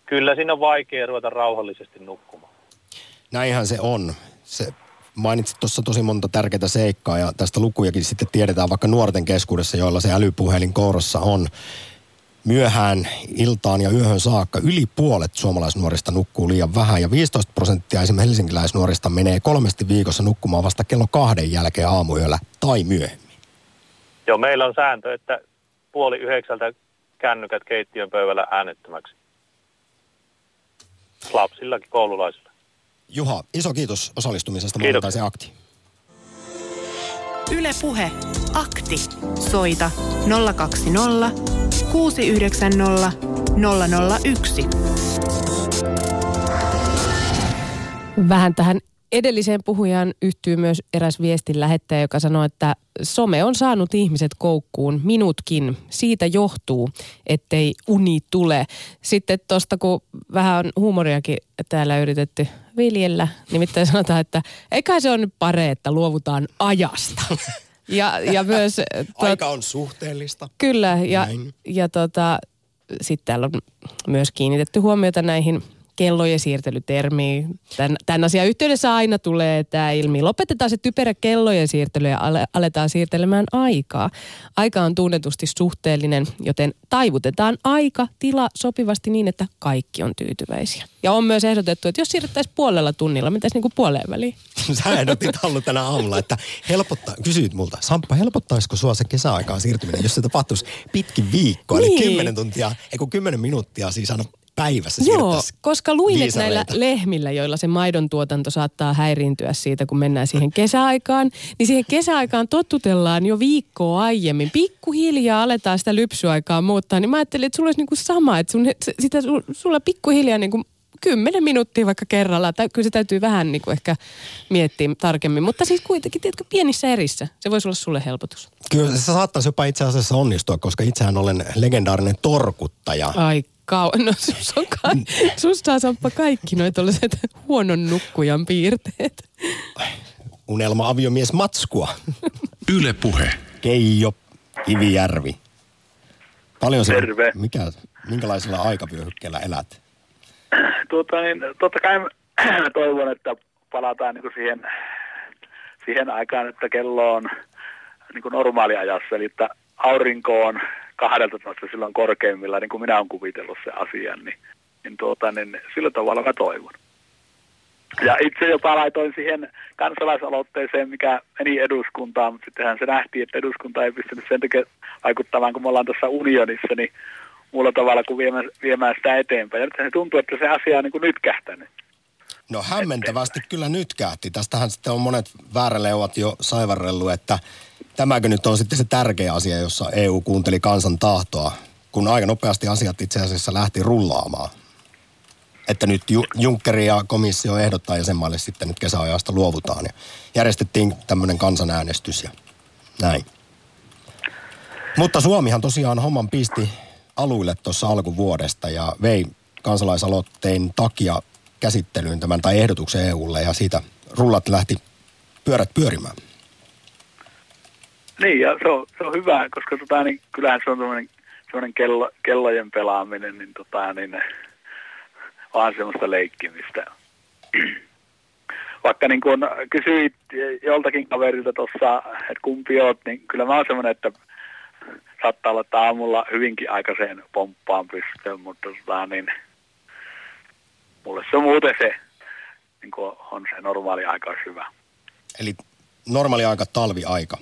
kyllä siinä on vaikea ruveta rauhallisesti nukkumaan. Näinhän se on. Se mainitsit tuossa tosi monta tärkeää seikkaa ja tästä lukujakin sitten tiedetään vaikka nuorten keskuudessa, joilla se älypuhelin kourassa on. Myöhään iltaan ja yöhön saakka yli puolet suomalaisnuorista nukkuu liian vähän ja 15 prosenttia esimerkiksi helsinkiläisnuorista menee kolmesti viikossa nukkumaan vasta kello kahden jälkeen aamuyöllä tai myöhemmin. Joo, meillä on sääntö, että puoli yhdeksältä kännykät keittiön pöydällä äänettömäksi lapsillakin koululaisilla. Juha, iso kiitos osallistumisesta maanantaisen akti. Yle Puhe. Akti. Soita 020 690 001. Vähän tähän edelliseen puhujaan yhtyy myös eräs viestin lähettäjä, joka sanoi, että some on saanut ihmiset koukkuun, minutkin. Siitä johtuu, ettei uni tule. Sitten tuosta, kun vähän on huumoriakin täällä yritetty viljellä, nimittäin sanotaan, että eikä se on nyt pare, että luovutaan ajasta. [LAUGHS] Ja, ja myös... Tuot, Aika on suhteellista. Kyllä, ja, ja tota, sitten täällä on myös kiinnitetty huomiota näihin kellojen siirtelytermi. Tämän, tämän asian yhteydessä aina tulee tämä ilmi. Lopetetaan se typerä kellojen siirtely ja ale, aletaan siirtelemään aikaa. Aika on tunnetusti suhteellinen, joten taivutetaan aika, tila sopivasti niin, että kaikki on tyytyväisiä. Ja on myös ehdotettu, että jos siirrettäisiin puolella tunnilla, mitäs niin kuin puoleen väliin? [LAUGHS] Sä ehdotit Hallu tänä aamulla, että helpottaa, kysyit multa, Samppa, helpottaisiko sua se kesäaikaan siirtyminen, jos se tapahtuisi pitkin viikkoa, niin. eli 10 tuntia, ei kun 10 minuuttia siis aina päivässä Joo, koska luin, että näillä lehmillä, joilla se maidon tuotanto saattaa häiriintyä siitä, kun mennään siihen kesäaikaan, niin siihen kesäaikaan tottutellaan jo viikkoa aiemmin. Pikkuhiljaa aletaan sitä lypsyaikaa muuttaa, niin mä ajattelin, että sulla olisi niinku sama, että sun, sitä, sulla pikkuhiljaa niinku kymmenen minuuttia vaikka kerralla. Tai kyllä se täytyy vähän niin kuin ehkä miettiä tarkemmin. Mutta siis kuitenkin, tiedätkö, pienissä erissä. Se voisi olla sulle helpotus. Kyllä se saattaisi jopa itse asiassa onnistua, koska itsehän olen legendaarinen torkuttaja. Ai kau... No sus on ka- susta saa Samppa kaikki noin tällaiset huonon nukkujan piirteet. Unelma aviomies matskua. Yle puhe. Keijo Kivijärvi. Paljon se, Terve. Mikä, minkälaisella aikavyöhykkeellä elät? Tuota, niin, totta kai mä toivon, että palataan niin siihen, siihen aikaan, että kello on niin normaaliajassa, eli että aurinko on 12 silloin korkeimmilla, niin kuin minä olen kuvitellut sen asian, niin, niin, tuota, niin sillä tavalla mä toivon. Ja itse jopa laitoin siihen kansalaisaloitteeseen, mikä meni eduskuntaan, mutta sittenhän se nähtiin, että eduskunta ei pystynyt sen takia vaikuttamaan, kun me ollaan tuossa unionissa, niin muulla tavalla kuin viemään, viemään sitä eteenpäin. Ja nyt se tuntuu, että se asia on niin kuin nyt kähtänyt. No hämmentävästi kyllä nyt kähti. Tästähän sitten on monet vääräleuvat jo saivarrellut, että tämäkö nyt on sitten se tärkeä asia, jossa EU kuunteli kansan tahtoa, kun aika nopeasti asiat itse asiassa lähti rullaamaan. Että nyt Junckeri ja komissio ehdottaa jäsenmaille sitten nyt kesäajasta luovutaan ja järjestettiin tämmöinen kansanäänestys ja näin. Mutta Suomihan tosiaan homman pisti aluille tuossa alkuvuodesta ja vei kansalaisaloitteen takia käsittelyyn tämän tai ehdotuksen EUlle ja siitä rullat lähti pyörät pyörimään. Niin, ja se on, se on hyvä, koska tota, niin, kyllähän se on semmoinen kello, kellojen pelaaminen, niin, tota, niin vaan semmoista leikkimistä. Vaikka niin kun kysyit joltakin kaverilta tuossa, että kumpi oot, niin kyllä mä oon semmoinen, että saattaa olla, että aamulla hyvinkin aikaiseen pomppaan pystyyn, mutta tota, niin, mulle se on muuten se, niin on se normaali aika hyvä. Eli normaali aika, talviaika.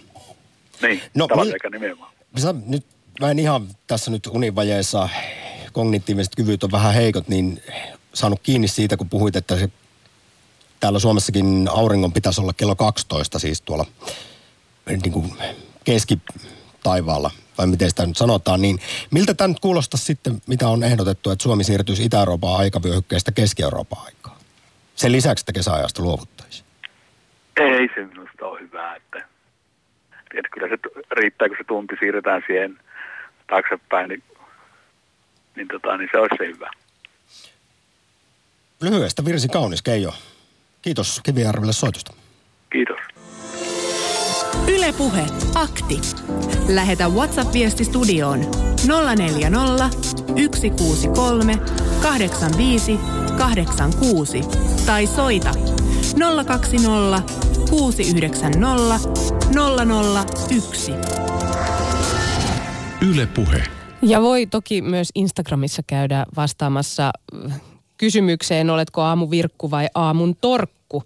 Niin, no, talviaika mi- nimenomaan. Sä nyt, mä en ihan tässä nyt univajeessa kognitiiviset kyvyt on vähän heikot, niin saanut kiinni siitä, kun puhuit, että se täällä Suomessakin auringon pitäisi olla kello 12, siis tuolla niin kuin keskitaivaalla, vai miten sitä nyt sanotaan, niin miltä tämä nyt kuulostaa sitten, mitä on ehdotettu, että Suomi siirtyisi Itä-Euroopan aikavyöhykkeestä Keski-Euroopan aikaan? Sen lisäksi, että kesäajasta luovuttaisiin. Ei se minusta ole hyvä, että, että kyllä se riittää, kun se tunti siirretään siihen taaksepäin, niin, niin, tota, niin se olisi se hyvä. Lyhyestä virsi kaunis, Keijo. Kiitos Kivijärvelle soitusta. Kiitos. Ylepuhe akti. Lähetä WhatsApp-viesti studioon 040 163 85 86 tai soita 020 690 001. Yle Puhe. Ja voi toki myös Instagramissa käydä vastaamassa kysymykseen, oletko aamuvirkku vai aamun torkku.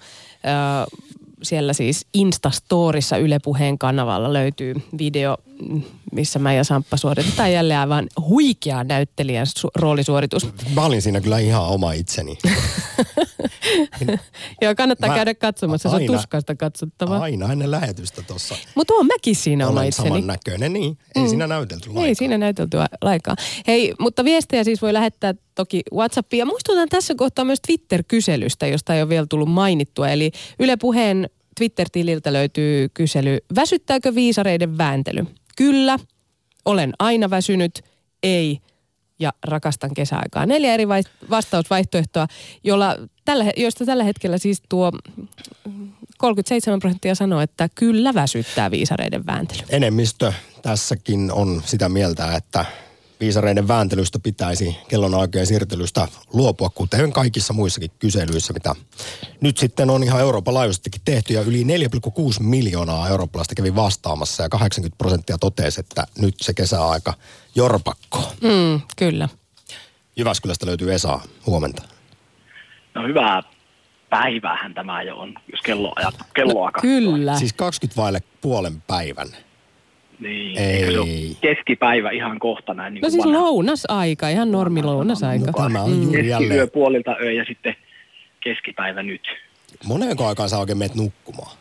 siellä siis Instastorissa Yle Puheen kanavalla löytyy video, missä mä ja Samppa suoritetaan jälleen aivan huikea näyttelijän su- roolisuoritus. Mä olin siinä kyllä ihan oma itseni. [LAUGHS] Joo, kannattaa mä, käydä katsomassa, aina, se on tuskasta katsottavaa. Aina ennen lähetystä tuossa. Mutta on mäkin siinä oma itseni. saman näköinen, niin. Ei mm. siinä näytelty laikaa. Ei siinä näytelty laikaa. Hei, mutta viestejä siis voi lähettää toki WhatsAppiin. Ja muistutan tässä kohtaa myös Twitter-kyselystä, josta ei ole vielä tullut mainittua. Eli Yle Puheen Twitter-tililtä löytyy kysely, väsyttääkö viisareiden vääntely? Kyllä, olen aina väsynyt, ei ja rakastan kesäaikaa. Neljä eri vastausvaihtoehtoa, jolla tällä, joista tällä hetkellä siis tuo 37 prosenttia sanoo, että kyllä väsyttää viisareiden vääntely. Enemmistö tässäkin on sitä mieltä, että viisareiden vääntelystä pitäisi kellonaikojen siirtelystä luopua, kuten kaikissa muissakin kyselyissä, mitä nyt sitten on ihan Euroopan laajuisestikin tehty. Ja yli 4,6 miljoonaa eurooppalaista kävi vastaamassa ja 80 prosenttia totesi, että nyt se kesäaika jorpakko. Mm, kyllä. Jyväskylästä löytyy Esa. Huomenta. No hyvää päiväähän tämä jo on, jos kello ajat, kelloa no, Kyllä. Siis 20 vaille puolen päivän. Niin, Ei. keskipäivä ihan kohta näin. Niin no siis vanha. lounasaika, ihan normi lounasaika. Tämä on juuri mm. jälleen. puolilta öö ja sitten keskipäivä nyt. Moneenko aikaan sä oikein menet nukkumaan?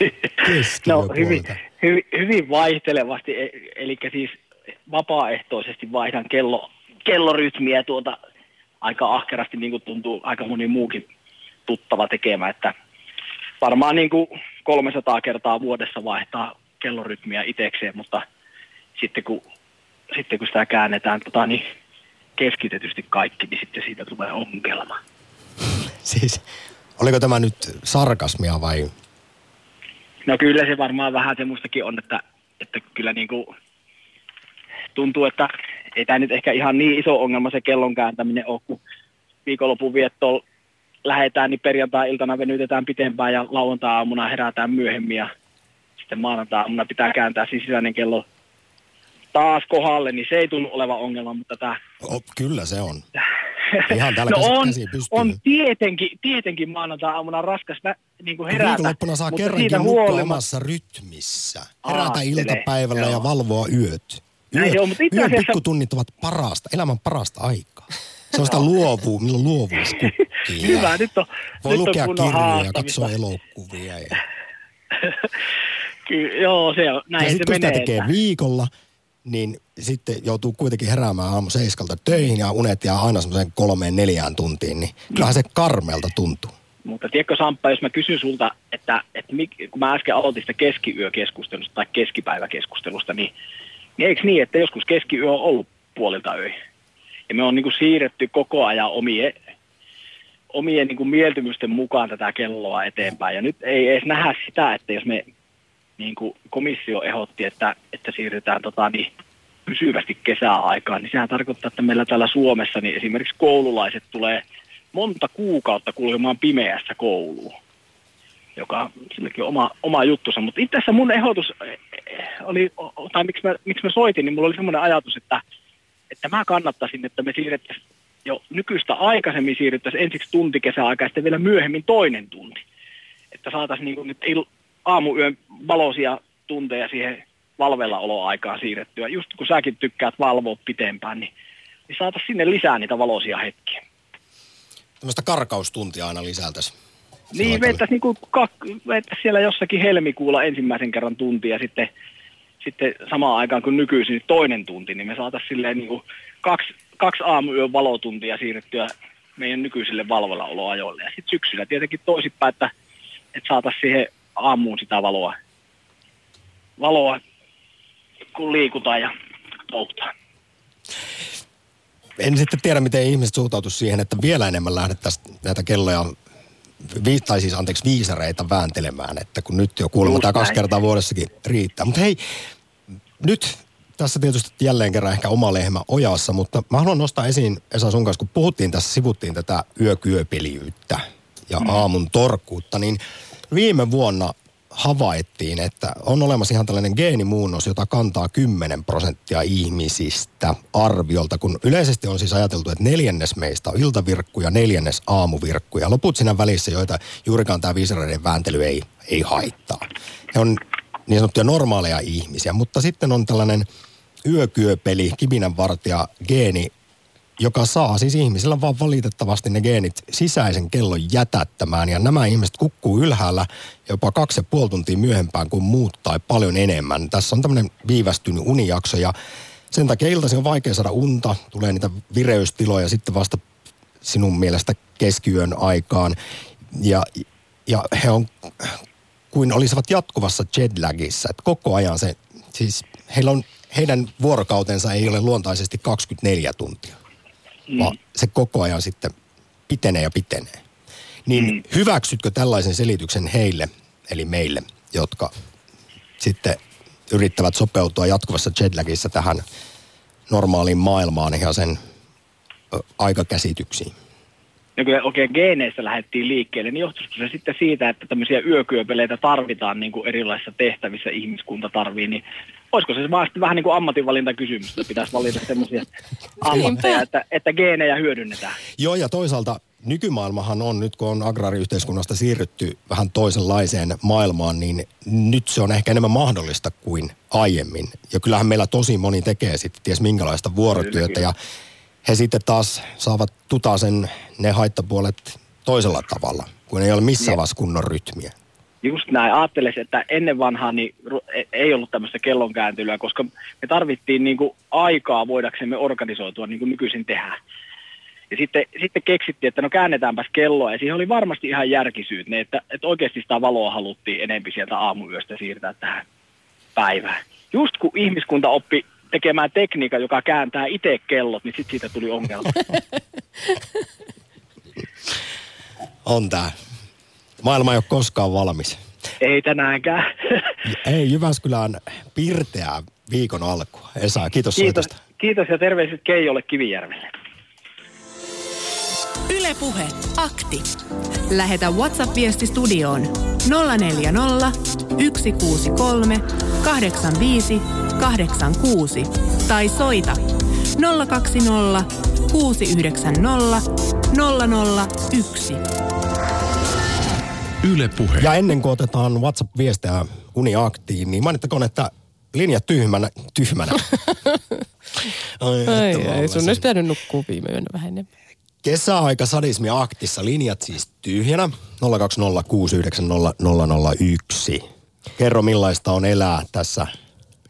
[LAUGHS] no hyvin, hyvin, hyvin vaihtelevasti, e, eli siis vapaaehtoisesti vaihdan kello, kellorytmiä tuota aika ahkerasti, niin kuin tuntuu aika moni muukin tuttava tekemään, että varmaan niin kuin 300 kertaa vuodessa vaihtaa kellorytmiä itsekseen, mutta sitten kun, sitten kun sitä käännetään tota, niin keskitetysti kaikki, niin sitten siitä tulee ongelma. siis, oliko tämä nyt sarkasmia vai? No kyllä se varmaan vähän semmoistakin on, että, että kyllä niin kuin tuntuu, että ei tämä nyt ehkä ihan niin iso ongelma se kellon kääntäminen ole, kun viikonlopun viettoon lähdetään, niin perjantai-iltana venytetään pitempään ja lauantai-aamuna herätään myöhemmin ja sitten maanantai-aamuna pitää kääntää siis sisäinen kello taas kohdalle, niin se ei tunnu olevan ongelma, mutta tämä... Oh, kyllä se on. Ihan [LAUGHS] no käsi- on, on tietenkin, tietenkin maanantai-aamuna raskas vä, niin kuin herätä. Viikonloppuna saa mutta kerrankin huolimatta- omassa rytmissä. Herätä Aattele, iltapäivällä ja joo. valvoa yöt. Se on, mutta itse yön asiassa- pikkutunnit ovat parasta, elämän parasta aikaa. Se on sitä luovuu, milloin luovuus kukkii. [LAUGHS] Hyvä, nyt on, Voi nyt on lukea kunnon kirjoja ja katsoa elokuvia. Ja, [LAUGHS] Ky- joo, se on, näin ja se sitten kun sitä menee. tekee että- viikolla, niin sitten joutuu kuitenkin heräämään aamu seiskalta töihin ja unet jää aina semmoiseen kolmeen neljään tuntiin, niin kyllähän se karmelta tuntuu. Mutta tiedätkö Samppa, jos mä kysyn sulta, että, että mik, kun mä äsken aloitin sitä keskiyökeskustelusta tai keskipäiväkeskustelusta, niin, niin eikö niin, että joskus keskiyö on ollut puolilta öi? Ja me on niin kuin siirretty koko ajan omien, omien niin kuin mieltymysten mukaan tätä kelloa eteenpäin. Ja nyt ei edes nähdä sitä, että jos me niin kuin komissio ehdotti, että, että siirrytään tota, niin, pysyvästi kesäaikaan, niin sehän tarkoittaa, että meillä täällä Suomessa niin esimerkiksi koululaiset tulee monta kuukautta kulkemaan pimeässä kouluun, joka on silläkin oma, oma juttusa. Mutta itse asiassa mun ehdotus eh, oli, tai miksi mä, miksi mä soitin, niin mulla oli semmoinen ajatus, että, että mä kannattaisin, että me siirrettäisiin jo nykyistä aikaisemmin siirrettäisiin ensiksi tunti kesäaikaa ja sitten vielä myöhemmin toinen tunti. Että saataisiin niin nyt il, aamuyön valoisia tunteja siihen valvella oloaikaan siirrettyä. Just kun säkin tykkäät valvoa pitempään, niin, niin saataisiin sinne lisää niitä valoisia hetkiä. Tämmöistä karkaustuntia aina lisältäisi. Niin, niinku kak- veettäisi siellä jossakin helmikuulla ensimmäisen kerran tunti ja sitten, sitten samaan aikaan kuin nykyisin niin toinen tunti, niin me saataisiin silleen niinku kaksi, kaksi aamuyön valotuntia siirrettyä meidän nykyisille valvolaoloajoille. Ja sitten syksyllä tietenkin toisinpäin, että, että saataisiin siihen aamuun sitä valoa, valoa kun liikutaan ja touhutaan. En sitten tiedä, miten ihmiset suhtautuisivat siihen, että vielä enemmän lähdettäisiin näitä kelloja, vi, tai siis anteeksi viisareita vääntelemään, että kun nyt jo kuulemma tämä kaksi kertaa vuodessakin riittää. Mutta hei, nyt tässä tietysti jälleen kerran ehkä oma lehmä ojassa, mutta mä haluan nostaa esiin, Esa sun kanssa, kun puhuttiin tässä, sivuttiin tätä yökyöpeliyttä ja Mm. aamun torkkuutta, niin viime vuonna havaittiin, että on olemassa ihan tällainen geenimuunnos, jota kantaa 10 prosenttia ihmisistä arviolta, kun yleisesti on siis ajateltu, että neljännes meistä on iltavirkku ja neljännes aamuvirkku ja loput siinä välissä, joita juurikaan tämä viisareiden vääntely ei, ei haittaa. He on niin sanottuja normaaleja ihmisiä, mutta sitten on tällainen yökyöpeli, kibinänvartija, geeni, joka saa siis ihmisillä vaan valitettavasti ne geenit sisäisen kellon jätättämään. Ja nämä ihmiset kukkuu ylhäällä jopa kaksi ja puoli tuntia myöhempään kuin muut tai paljon enemmän. Tässä on tämmöinen viivästynyt unijakso ja sen takia iltaisin on vaikea saada unta, tulee niitä vireystiloja sitten vasta sinun mielestä keskiyön aikaan. Ja, ja he on kuin olisivat jatkuvassa jetlagissa, että koko ajan se, siis heillä on, heidän vuorokautensa ei ole luontaisesti 24 tuntia mm. vaan se koko ajan sitten pitenee ja pitenee. Niin mm. hyväksytkö tällaisen selityksen heille, eli meille, jotka sitten yrittävät sopeutua jatkuvassa jetlagissa tähän normaaliin maailmaan ja sen aikakäsityksiin? ja kun oikein geeneistä lähdettiin liikkeelle, niin johtuisiko se sitten siitä, että tämmöisiä yökyöpeleitä tarvitaan niin kuin erilaisissa tehtävissä ihmiskunta tarvii, niin olisiko se vaan sitten vähän niin kuin ammatinvalintakysymys, että pitäisi valita semmoisia ammatteja, että, että geenejä hyödynnetään. Joo, ja toisaalta nykymaailmahan on, nyt kun on agraariyhteiskunnasta siirrytty vähän toisenlaiseen maailmaan, niin nyt se on ehkä enemmän mahdollista kuin aiemmin. Ja kyllähän meillä tosi moni tekee sitten ties minkälaista vuorotyötä, ja he sitten taas saavat tutasen ne haittapuolet toisella tavalla, kun ei ole missään vaiheessa kunnon rytmiä. Just näin. Ajattelisin, että ennen vanhaa niin e- ei ollut tämmöistä kellonkääntelyä, koska me tarvittiin niin kuin aikaa voidaksemme organisoitua niin kuin nykyisin tehdään. Ja sitten, sitten keksittiin, että no käännetäänpäs kelloa, ja siihen oli varmasti ihan järkisyyt, ne, että, että oikeasti sitä valoa haluttiin enempi sieltä aamuyöstä siirtää tähän päivään. Just kun ihmiskunta oppi tekemään tekniikan, joka kääntää itse kellot, niin sitten siitä tuli ongelma. [LAUGHS] On tää. Maailma ei ole koskaan valmis. ei tänäänkään. [LAUGHS] Ei Jyväskylään pirteää viikon alkua. Esa, kiitos, kiitos, soitosta. kiitos ja terveiset Keijolle Kivijärvelle. Ylepuhe akti. Lähetä WhatsApp-viesti studioon 040 163 85 86 tai soita 020 690 001. Yle Puhe. Ja ennen kuin otetaan WhatsApp-viestejä uniaktiin, niin mainittakoon, että linja tyhmänä, tyhmänä. [LAUGHS] Ai, Ai, että ai, sun olisi pitänyt nukkua viime yönä vähän enemmän. Kesäaika sadismi aktissa, linjat siis tyhjänä. 020690001. Kerro millaista on elää tässä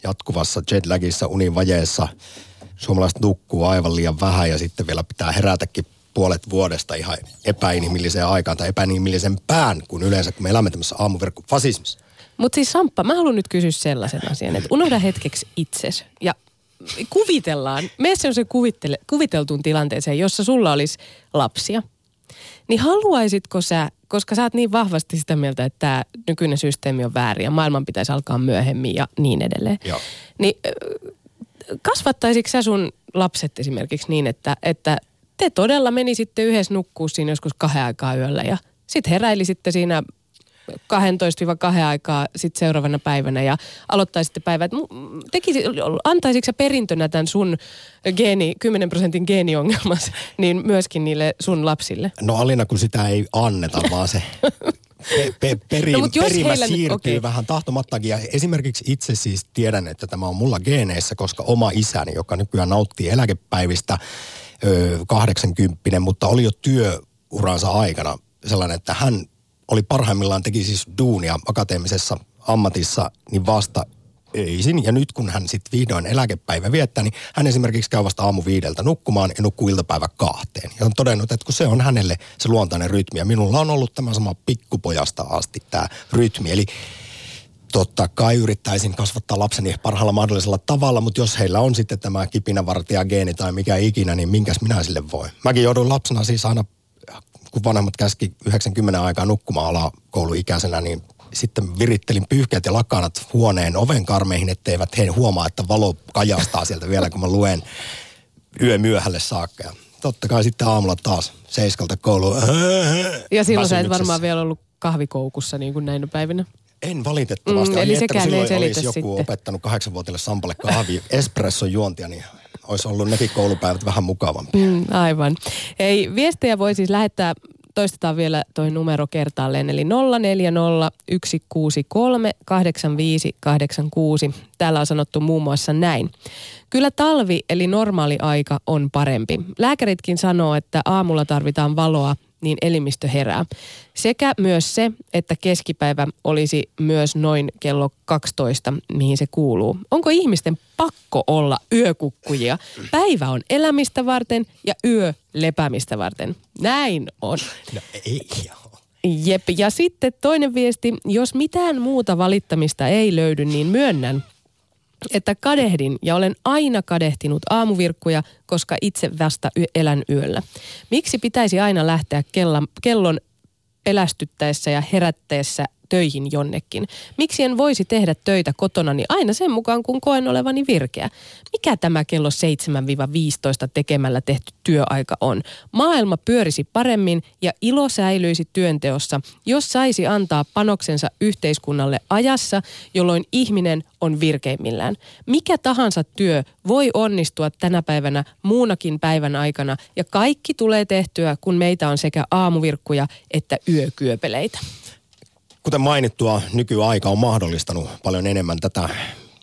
jatkuvassa jetlagissa, univajeessa. Suomalaiset nukkuu aivan liian vähän ja sitten vielä pitää herätäkin puolet vuodesta ihan epäinhimilliseen aikaan tai epäinhimillisen pään, kun yleensä kun me elämme tämmöisessä aamuverkkofasismissa. Mutta siis Samppa, mä haluan nyt kysyä sellaisen asian, että unohda hetkeksi itses ja kuvitellaan, mene se kuvittele, kuviteltuun tilanteeseen, jossa sulla olisi lapsia. Niin haluaisitko sä, koska sä oot niin vahvasti sitä mieltä, että tämä nykyinen systeemi on väärin ja maailman pitäisi alkaa myöhemmin ja niin edelleen. Joo. Niin kasvattaisitko sä sun lapset esimerkiksi niin, että, että te todella menisitte yhdessä nukkuu siinä joskus kahden aikaa yöllä ja sitten heräilisitte siinä 12-2 aikaa sit seuraavana päivänä ja aloittaisitte päivät. Tekisi, antaisitko sä perintönä tämän sun geeni, 10 prosentin geeniongelmas [LAUGHS] niin myöskin niille sun lapsille? No Alina, kun sitä ei anneta, vaan se pe- pe- peri- No, jos perimä heillä siirtyy okei. vähän tahtomattakin. Ja esimerkiksi itse siis tiedän, että tämä on mulla geeneissä, koska oma isäni, joka nykyään nauttii eläkepäivistä, 80 mutta oli jo työuransa aikana sellainen, että hän oli parhaimmillaan, teki siis duunia akateemisessa ammatissa, niin vasta öisin. Ja nyt kun hän sitten vihdoin eläkepäivä viettää, niin hän esimerkiksi käy vasta aamu viideltä nukkumaan ja nukkuu iltapäivä kahteen. Ja on todennut, että kun se on hänelle se luontainen rytmi. Ja minulla on ollut tämä sama pikkupojasta asti tämä rytmi. Eli totta kai yrittäisin kasvattaa lapseni parhaalla mahdollisella tavalla, mutta jos heillä on sitten tämä kipinävartija geeni tai mikä ikinä, niin minkäs minä sille voi. Mäkin joudun lapsena siis aina, kun vanhemmat käski 90 aikaa nukkumaan alakouluikäisenä, niin sitten virittelin pyyhkeet ja lakanat huoneen oven karmeihin, etteivät he huomaa, että valo kajastaa sieltä vielä, kun mä luen yö myöhälle saakka. Ja totta kai sitten aamulla taas seiskalta kouluun. Ja silloin sä et varmaan vielä ollut kahvikoukussa niin kuin näinä päivinä. En valitettavasti. Mm, eli että, kun silloin olisi joku sitten. opettanut kahdeksanvuotiaille Sampalle kahvi espresson juontia, niin olisi ollut nekin koulupäivät vähän mukavampia. Mm, aivan. Ei, viestejä voi siis lähettää, toistetaan vielä toi numero kertaalleen, eli 0401638586. Täällä on sanottu muun muassa näin. Kyllä talvi eli normaali aika on parempi. Lääkäritkin sanoo, että aamulla tarvitaan valoa, niin elimistö herää. Sekä myös se, että keskipäivä olisi myös noin kello 12, mihin se kuuluu. Onko ihmisten pakko olla yökukkujia? Päivä on elämistä varten ja yö lepäämistä varten. Näin on. No ei ole. Jep, ja sitten toinen viesti, jos mitään muuta valittamista ei löydy, niin myönnän, että kadehdin ja olen aina kadehtinut aamuvirkkuja, koska itse vasta y- elän yöllä. Miksi pitäisi aina lähteä kellon, kellon pelästyttäessä ja herättäessä töihin jonnekin? Miksi en voisi tehdä töitä kotonani aina sen mukaan, kun koen olevani virkeä? Mikä tämä kello 7-15 tekemällä tehty työaika on? Maailma pyörisi paremmin ja ilo säilyisi työnteossa, jos saisi antaa panoksensa yhteiskunnalle ajassa, jolloin ihminen on virkeimmillään. Mikä tahansa työ voi onnistua tänä päivänä muunakin päivän aikana ja kaikki tulee tehtyä, kun meitä on sekä aamuvirkkuja että yökyöpeleitä. Kuten mainittua, nykyaika on mahdollistanut paljon enemmän tätä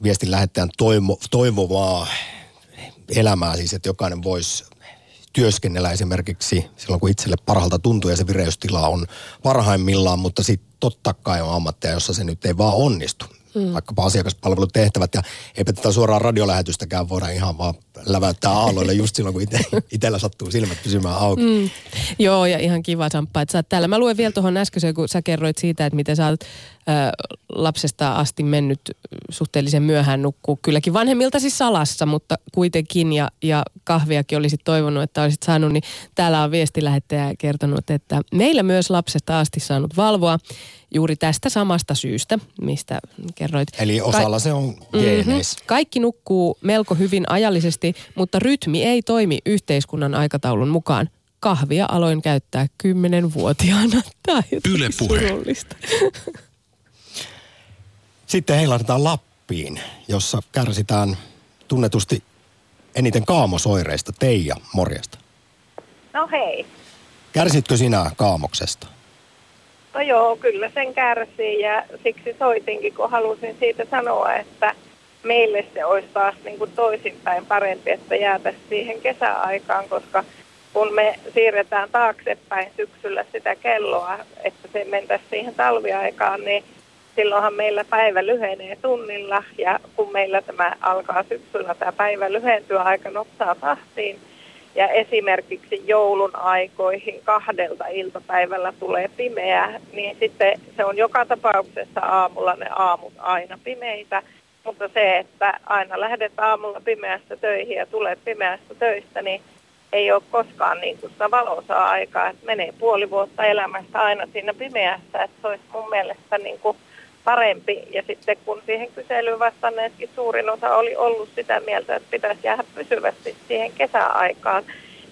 viestin lähettäjän toivo, toivovaa elämää, siis että jokainen voisi työskennellä esimerkiksi silloin, kun itselle parhaalta tuntuu ja se vireystila on parhaimmillaan, mutta sitten totta kai on ammatteja, jossa se nyt ei vaan onnistu. Mm. Vaikkapa asiakaspalvelutehtävät ja eipä tätä suoraan radiolähetystäkään voida ihan vaan läväyttää aalloille just silloin, kun ite, itsellä sattuu silmät pysymään auki. Mm. Joo, ja ihan kiva Samppa, että sä oot täällä. Mä luen vielä tuohon äskeiseen, kun sä kerroit siitä, että miten sä oot ö, lapsesta asti mennyt suhteellisen myöhään nukkuu. Kylläkin vanhemmilta siis salassa, mutta kuitenkin, ja, ja kahviakin olisit toivonut, että olisit saanut, niin täällä on viestilähettäjä kertonut, että meillä myös lapsesta asti saanut valvoa juuri tästä samasta syystä, mistä kerroit. Eli osalla se on geeneissä. Mm-hmm. Kaikki nukkuu melko hyvin ajallisesti, mutta rytmi ei toimi yhteiskunnan aikataulun mukaan. Kahvia aloin käyttää kymmenenvuotiaana. [LAUGHS] Tämä on Yle surullista. [LAUGHS] Sitten heilahdetaan Lappiin, jossa kärsitään tunnetusti eniten kaamosoireista. Teija, morjesta. No hei. Kärsitkö sinä kaamoksesta? No joo, kyllä sen kärsii ja siksi soitinkin, kun halusin siitä sanoa, että meille se olisi taas niin kuin toisinpäin parempi, että jäätäisiin siihen kesäaikaan, koska kun me siirretään taaksepäin syksyllä sitä kelloa, että se mentäisiin siihen talviaikaan, niin silloinhan meillä päivä lyhenee tunnilla. Ja kun meillä tämä alkaa syksyllä tämä päivä lyhentyä aika nopsaa tahtiin. Ja esimerkiksi joulun aikoihin kahdelta iltapäivällä tulee pimeää, niin sitten se on joka tapauksessa aamulla ne aamut aina pimeitä, mutta se, että aina lähdet aamulla pimeästä töihin ja tulet pimeästä töistä, niin ei ole koskaan niin kuin sitä valoisaa aikaa, että menee puoli vuotta elämästä aina siinä pimeässä, että se olisi mun mielestä niin kuin parempi. Ja sitten kun siihen kyselyyn vastanneetkin suurin osa oli ollut sitä mieltä, että pitäisi jäädä pysyvästi siihen kesäaikaan,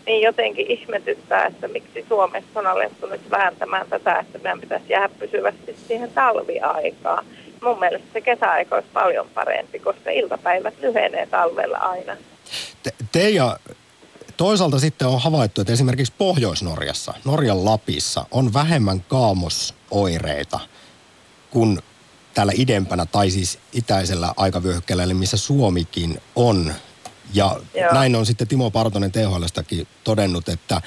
niin jotenkin ihmetyttää, että miksi Suomessa on alettu nyt vääntämään tätä, että meidän pitäisi jäädä pysyvästi siihen talviaikaan. Mun mielestä se kesäaika olisi paljon parempi, koska iltapäivät lyhenee talvella aina. Te, te ja toisaalta sitten on havaittu, että esimerkiksi Pohjois-Norjassa, Norjan Lapissa, on vähemmän kaamosoireita kuin täällä idempänä tai siis itäisellä aikavyöhykkeellä, eli missä Suomikin on. Ja Joo. näin on sitten Timo Partonen THLstakin todennut, että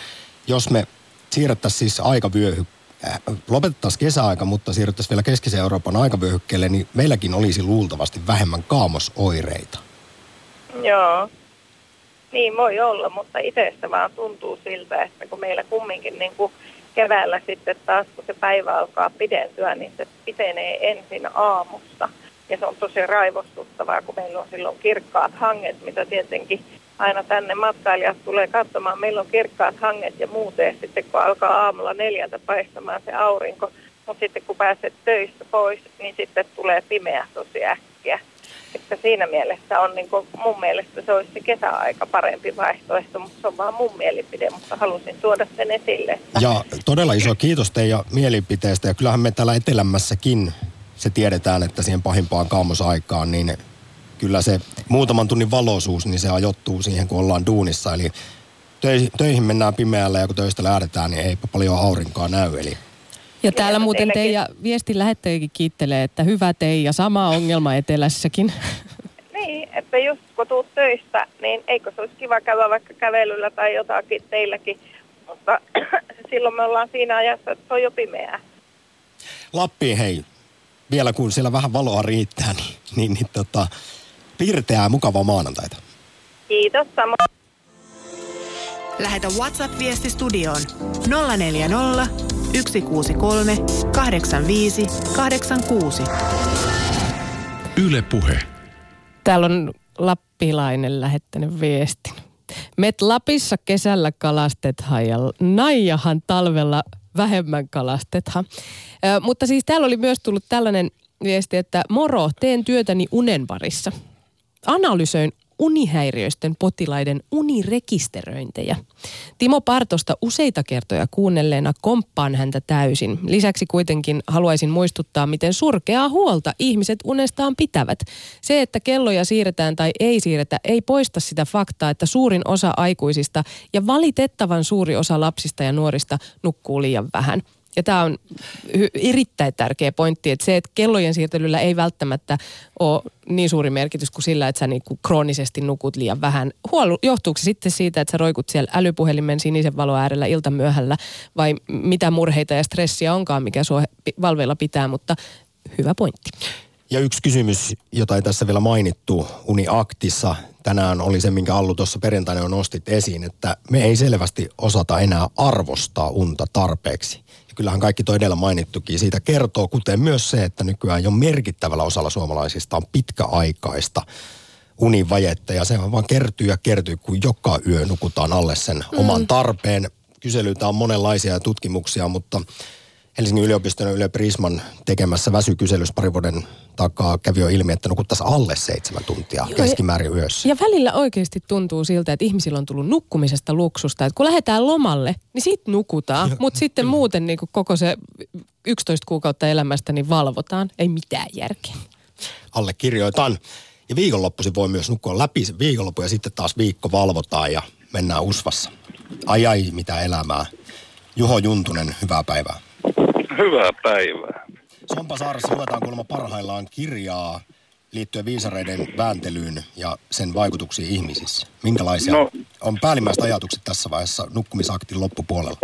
jos me siirrettäisiin siis aikavyöhy, äh, lopetettaisiin kesäaika, mutta siirryttäisiin vielä keskisen Euroopan aikavyöhykkeelle, niin meilläkin olisi luultavasti vähemmän kaamosoireita. Joo. Niin voi olla, mutta itsestä vaan tuntuu siltä, että kun meillä kumminkin niin kuin keväällä sitten taas, kun se päivä alkaa pidentyä, niin se pitenee ensin aamusta. Ja se on tosi raivostuttavaa, kun meillä on silloin kirkkaat hanget, mitä tietenkin aina tänne matkailijat tulee katsomaan. Meillä on kirkkaat hanget ja muuten sitten kun alkaa aamulla neljältä paistamaan se aurinko, mutta sitten kun pääset töistä pois, niin sitten tulee pimeä tosi äkkiä. Että siinä mielessä on niin kuin, mun mielestä se olisi se kesäaika parempi vaihtoehto, mutta se on vaan mun mielipide, mutta halusin tuoda sen esille. Ja todella iso kiitos teidän mielipiteestä ja kyllähän me täällä etelämässäkin se tiedetään, että siihen pahimpaan kaamosaikaan, niin kyllä se muutaman tunnin valoisuus, niin se ajoittuu siihen, kun ollaan duunissa. Eli töihin mennään pimeällä ja kun töistä lähdetään, niin eipä paljon aurinkoa näy. Eli ja täällä muuten Teija viestin lähettäjäkin kiittelee, että hyvä Teija, sama ongelma etelässäkin. [LAUGHS] Niin, että just kun tuut töistä, niin eikö se olisi kiva käydä vaikka kävelyllä tai jotakin teilläkin, mutta [CLEARS THROAT] silloin me ollaan siinä ajassa, että se on jo pimeää. Lappiin hei, vielä kun siellä vähän valoa riittää, niin, niin, niin tota, pirteää mukavaa maanantaita. Kiitos samoin. Lähetä WhatsApp-viesti studioon 040 163 85 86. Yle Puhe. Täällä on lappilainen lähettänyt viestin. Met Lapissa kesällä kalastethan ja Naijahan talvella vähemmän kalastethan. Ö, mutta siis täällä oli myös tullut tällainen viesti, että moro, teen työtäni unen parissa. Analysöin unihäiriöisten potilaiden unirekisteröintejä. Timo Partosta useita kertoja kuunnelleena komppaan häntä täysin. Lisäksi kuitenkin haluaisin muistuttaa, miten surkeaa huolta ihmiset unestaan pitävät. Se, että kelloja siirretään tai ei siirretä, ei poista sitä faktaa, että suurin osa aikuisista ja valitettavan suuri osa lapsista ja nuorista nukkuu liian vähän. Ja tämä on erittäin tärkeä pointti, että se, että kellojen siirtelyllä ei välttämättä ole niin suuri merkitys kuin sillä, että sä niinku kroonisesti nukut liian vähän. Huolu, johtuuko se sitten siitä, että sä roikut siellä älypuhelimen sinisen valo äärellä iltamyöhällä vai mitä murheita ja stressiä onkaan, mikä sua valveilla pitää, mutta hyvä pointti. Ja yksi kysymys, jota ei tässä vielä mainittu Uniaktissa tänään oli se, minkä Allu tuossa perjantaina on nostit esiin, että me ei selvästi osata enää arvostaa unta tarpeeksi kyllähän kaikki toi edellä mainittukin siitä kertoo, kuten myös se, että nykyään jo merkittävällä osalla suomalaisista on pitkäaikaista univajetta ja se vaan kertyy ja kertyy, kun joka yö nukutaan alle sen mm. oman tarpeen. Kyselyitä on monenlaisia tutkimuksia, mutta Helsingin yliopiston Yle Prisman tekemässä väsykyselyssä pari vuoden takaa kävi jo ilmi, että nukuttaisiin alle seitsemän tuntia Joo, keskimäärin yössä. Ja välillä oikeasti tuntuu siltä, että ihmisillä on tullut nukkumisesta luksusta. Että kun lähdetään lomalle, niin sit nukutaan, mutta sitten muuten niin kuin koko se 11 kuukautta elämästä niin valvotaan. Ei mitään järkeä. Allekirjoitan. Ja viikonloppuisin voi myös nukkua läpi se viikonloppu ja sitten taas viikko valvotaan ja mennään usvassa. Ai ai, mitä elämää. Juho Juntunen, hyvää päivää. Hyvää päivää. Sompasaaressa luetaan kuulemma parhaillaan kirjaa liittyen viisareiden vääntelyyn ja sen vaikutuksiin ihmisissä. Minkälaisia No. on päällimmäiset ajatukset tässä vaiheessa nukkumisaktin loppupuolella?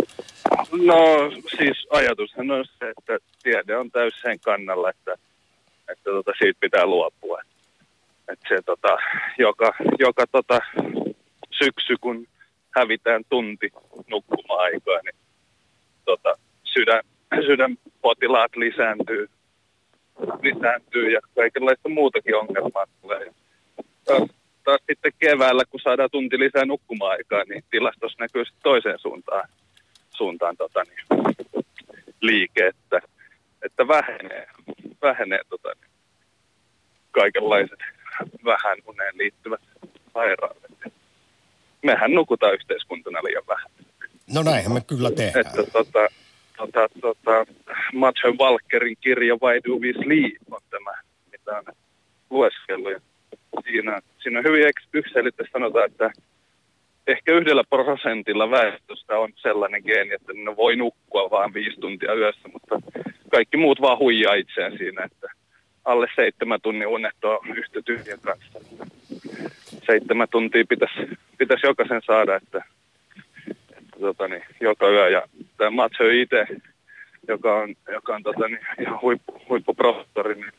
No siis ajatushan on se, että tiede on täysin sen kannalla, että, että tota, siitä pitää luopua. Että se tota, joka, joka tota, syksy, kun hävitään tunti nukkuma-aikaa, niin tota, sydän, sydänpotilaat lisääntyy, lisääntyy ja kaikenlaista muutakin ongelmaa tulee. Taas, taas sitten keväällä, kun saadaan tunti lisää nukkuma-aikaa, niin tilastossa näkyy sitten toiseen suuntaan, suuntaan tota, niin, liike, että, että vähenee, vähenee tota, niin, kaikenlaiset vähän uneen liittyvät sairaudet. Mehän nukutaan yhteiskuntana liian vähän. No näinhän me kyllä tehdään. Että tota, tota, tota, Matthew Walkerin kirja Why Do We Sleep on tämä, mitä on lueskellut. Ja siinä, siinä on hyvin yksiselitteisesti sanotaan, että ehkä yhdellä prosentilla väestöstä on sellainen geeni, että ne voi nukkua vain viisi tuntia yössä, mutta kaikki muut vaan huijaa itseään siinä, että alle seitsemän tunnin unet on yhtä tyhjän kanssa. Seitsemän tuntia pitäisi, pitäisi jokaisen saada, että, että tota niin, joka yö. Ja tämä Mathieu itse, joka on, joka on tota niin, ihan huippu, huippuprofessori, niin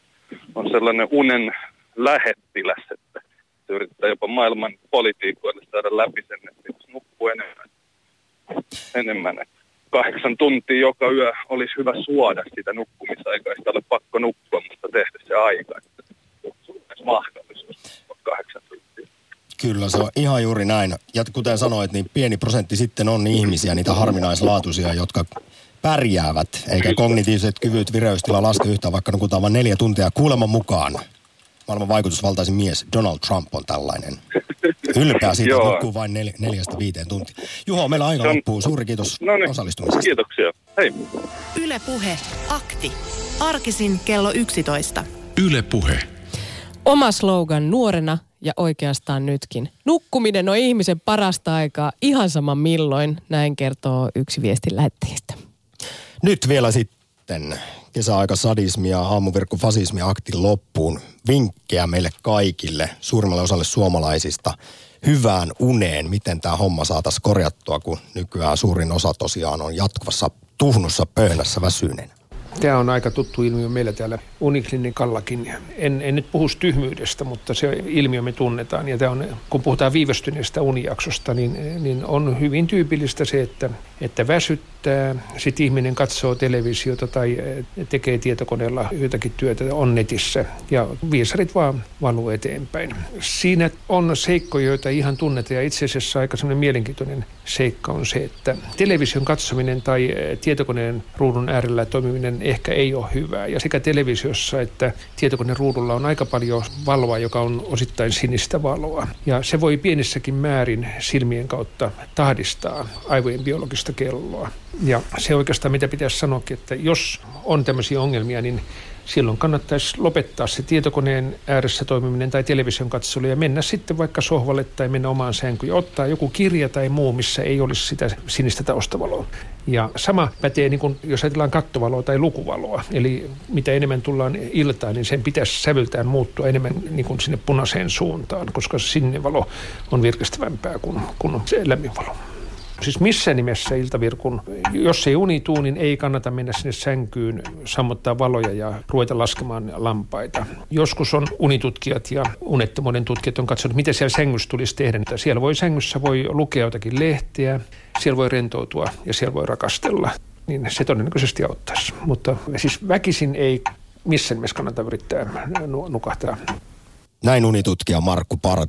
on sellainen unen lähettiläs, että se yrittää jopa maailman politiikoille saada läpi sen, että jos nukkuu enemmän, enemmän että kahdeksan tuntia joka yö olisi hyvä suoda sitä nukkumisaikaa, sitä ole pakko nukkua, mutta tehdä se aika, se olisi mahdollisuus kahdeksan tuntia. Kyllä, se on ihan juuri näin. Ja kuten sanoit, niin pieni prosentti sitten on ihmisiä, niitä harvinaislaatuisia, jotka pärjäävät, eikä kognitiiviset kyvyt vireystila laske yhtään, vaikka nukutaan vain neljä tuntia. Kuuleman mukaan maailman vaikutusvaltaisin mies Donald Trump on tällainen. Ylpeä siitä, että nukkuu vain nel, neljästä viiteen tuntia. Juho, meillä aika on- loppuu. Suuri kiitos No niin, osallistumisesta. kiitoksia. Hei. Yle Puhe, akti. Arkisin kello 11. Yle Puhe. Oma slogan nuorena ja oikeastaan nytkin. Nukkuminen on ihmisen parasta aikaa ihan sama milloin, näin kertoo yksi viestin lähettäjistä. Nyt vielä sitten kesäaika sadismi ja aamuvirkku fasismi aktin loppuun. Vinkkejä meille kaikille, suurimmalle osalle suomalaisista, hyvään uneen. Miten tämä homma saataisiin korjattua, kun nykyään suurin osa tosiaan on jatkuvassa tuhnussa pöhnässä väsyneenä. Tämä on aika tuttu ilmiö meillä täällä Uniklinikallakin. En, en nyt puhu tyhmyydestä, mutta se ilmiö me tunnetaan. Ja tämä on, kun puhutaan viivästyneestä unijaksosta, niin, niin on hyvin tyypillistä se, että, että väsyttää. Sitten ihminen katsoo televisiota tai eh, tekee tietokoneella jotakin työtä, on netissä. Ja viisarit vaan valuu eteenpäin. Siinä on seikkoja, joita ihan tunnetaan. Ja itse asiassa aika semmoinen mielenkiintoinen seikka on se, että television katsominen tai eh, tietokoneen ruudun äärellä toimiminen ehkä ei ole hyvää. Ja sekä televisiossa että tietokoneen ruudulla on aika paljon valoa, joka on osittain sinistä valoa. Ja se voi pienissäkin määrin silmien kautta tahdistaa aivojen biologista kelloa. Ja se oikeastaan, mitä pitäisi sanoakin, että jos on tämmöisiä ongelmia, niin silloin kannattaisi lopettaa se tietokoneen ääressä toimiminen tai television katselu ja mennä sitten vaikka sohvalle tai mennä omaan sänkyyn ja ottaa joku kirja tai muu, missä ei olisi sitä sinistä taustavaloa. Ja sama pätee, niin kuin, jos ajatellaan kattovaloa tai lukuvaloa. Eli mitä enemmän tullaan iltaan, niin sen pitäisi sävyltään muuttua enemmän niin kuin sinne punaiseen suuntaan, koska se sininen valo on virkistävämpää kuin, kuin lämmin valo. Siis missä nimessä iltavirkun, jos ei uni tuu, niin ei kannata mennä sinne sänkyyn, sammuttaa valoja ja ruveta laskemaan lampaita. Joskus on unitutkijat ja unettomuuden tutkijat on katsonut, mitä siellä sängyssä tulisi tehdä. Siellä voi sängyssä voi lukea jotakin lehteä, siellä voi rentoutua ja siellä voi rakastella. Niin se todennäköisesti auttaisi. Mutta siis väkisin ei missään nimessä kannata yrittää nu- nukahtaa Näin unitutkija Markku Parta.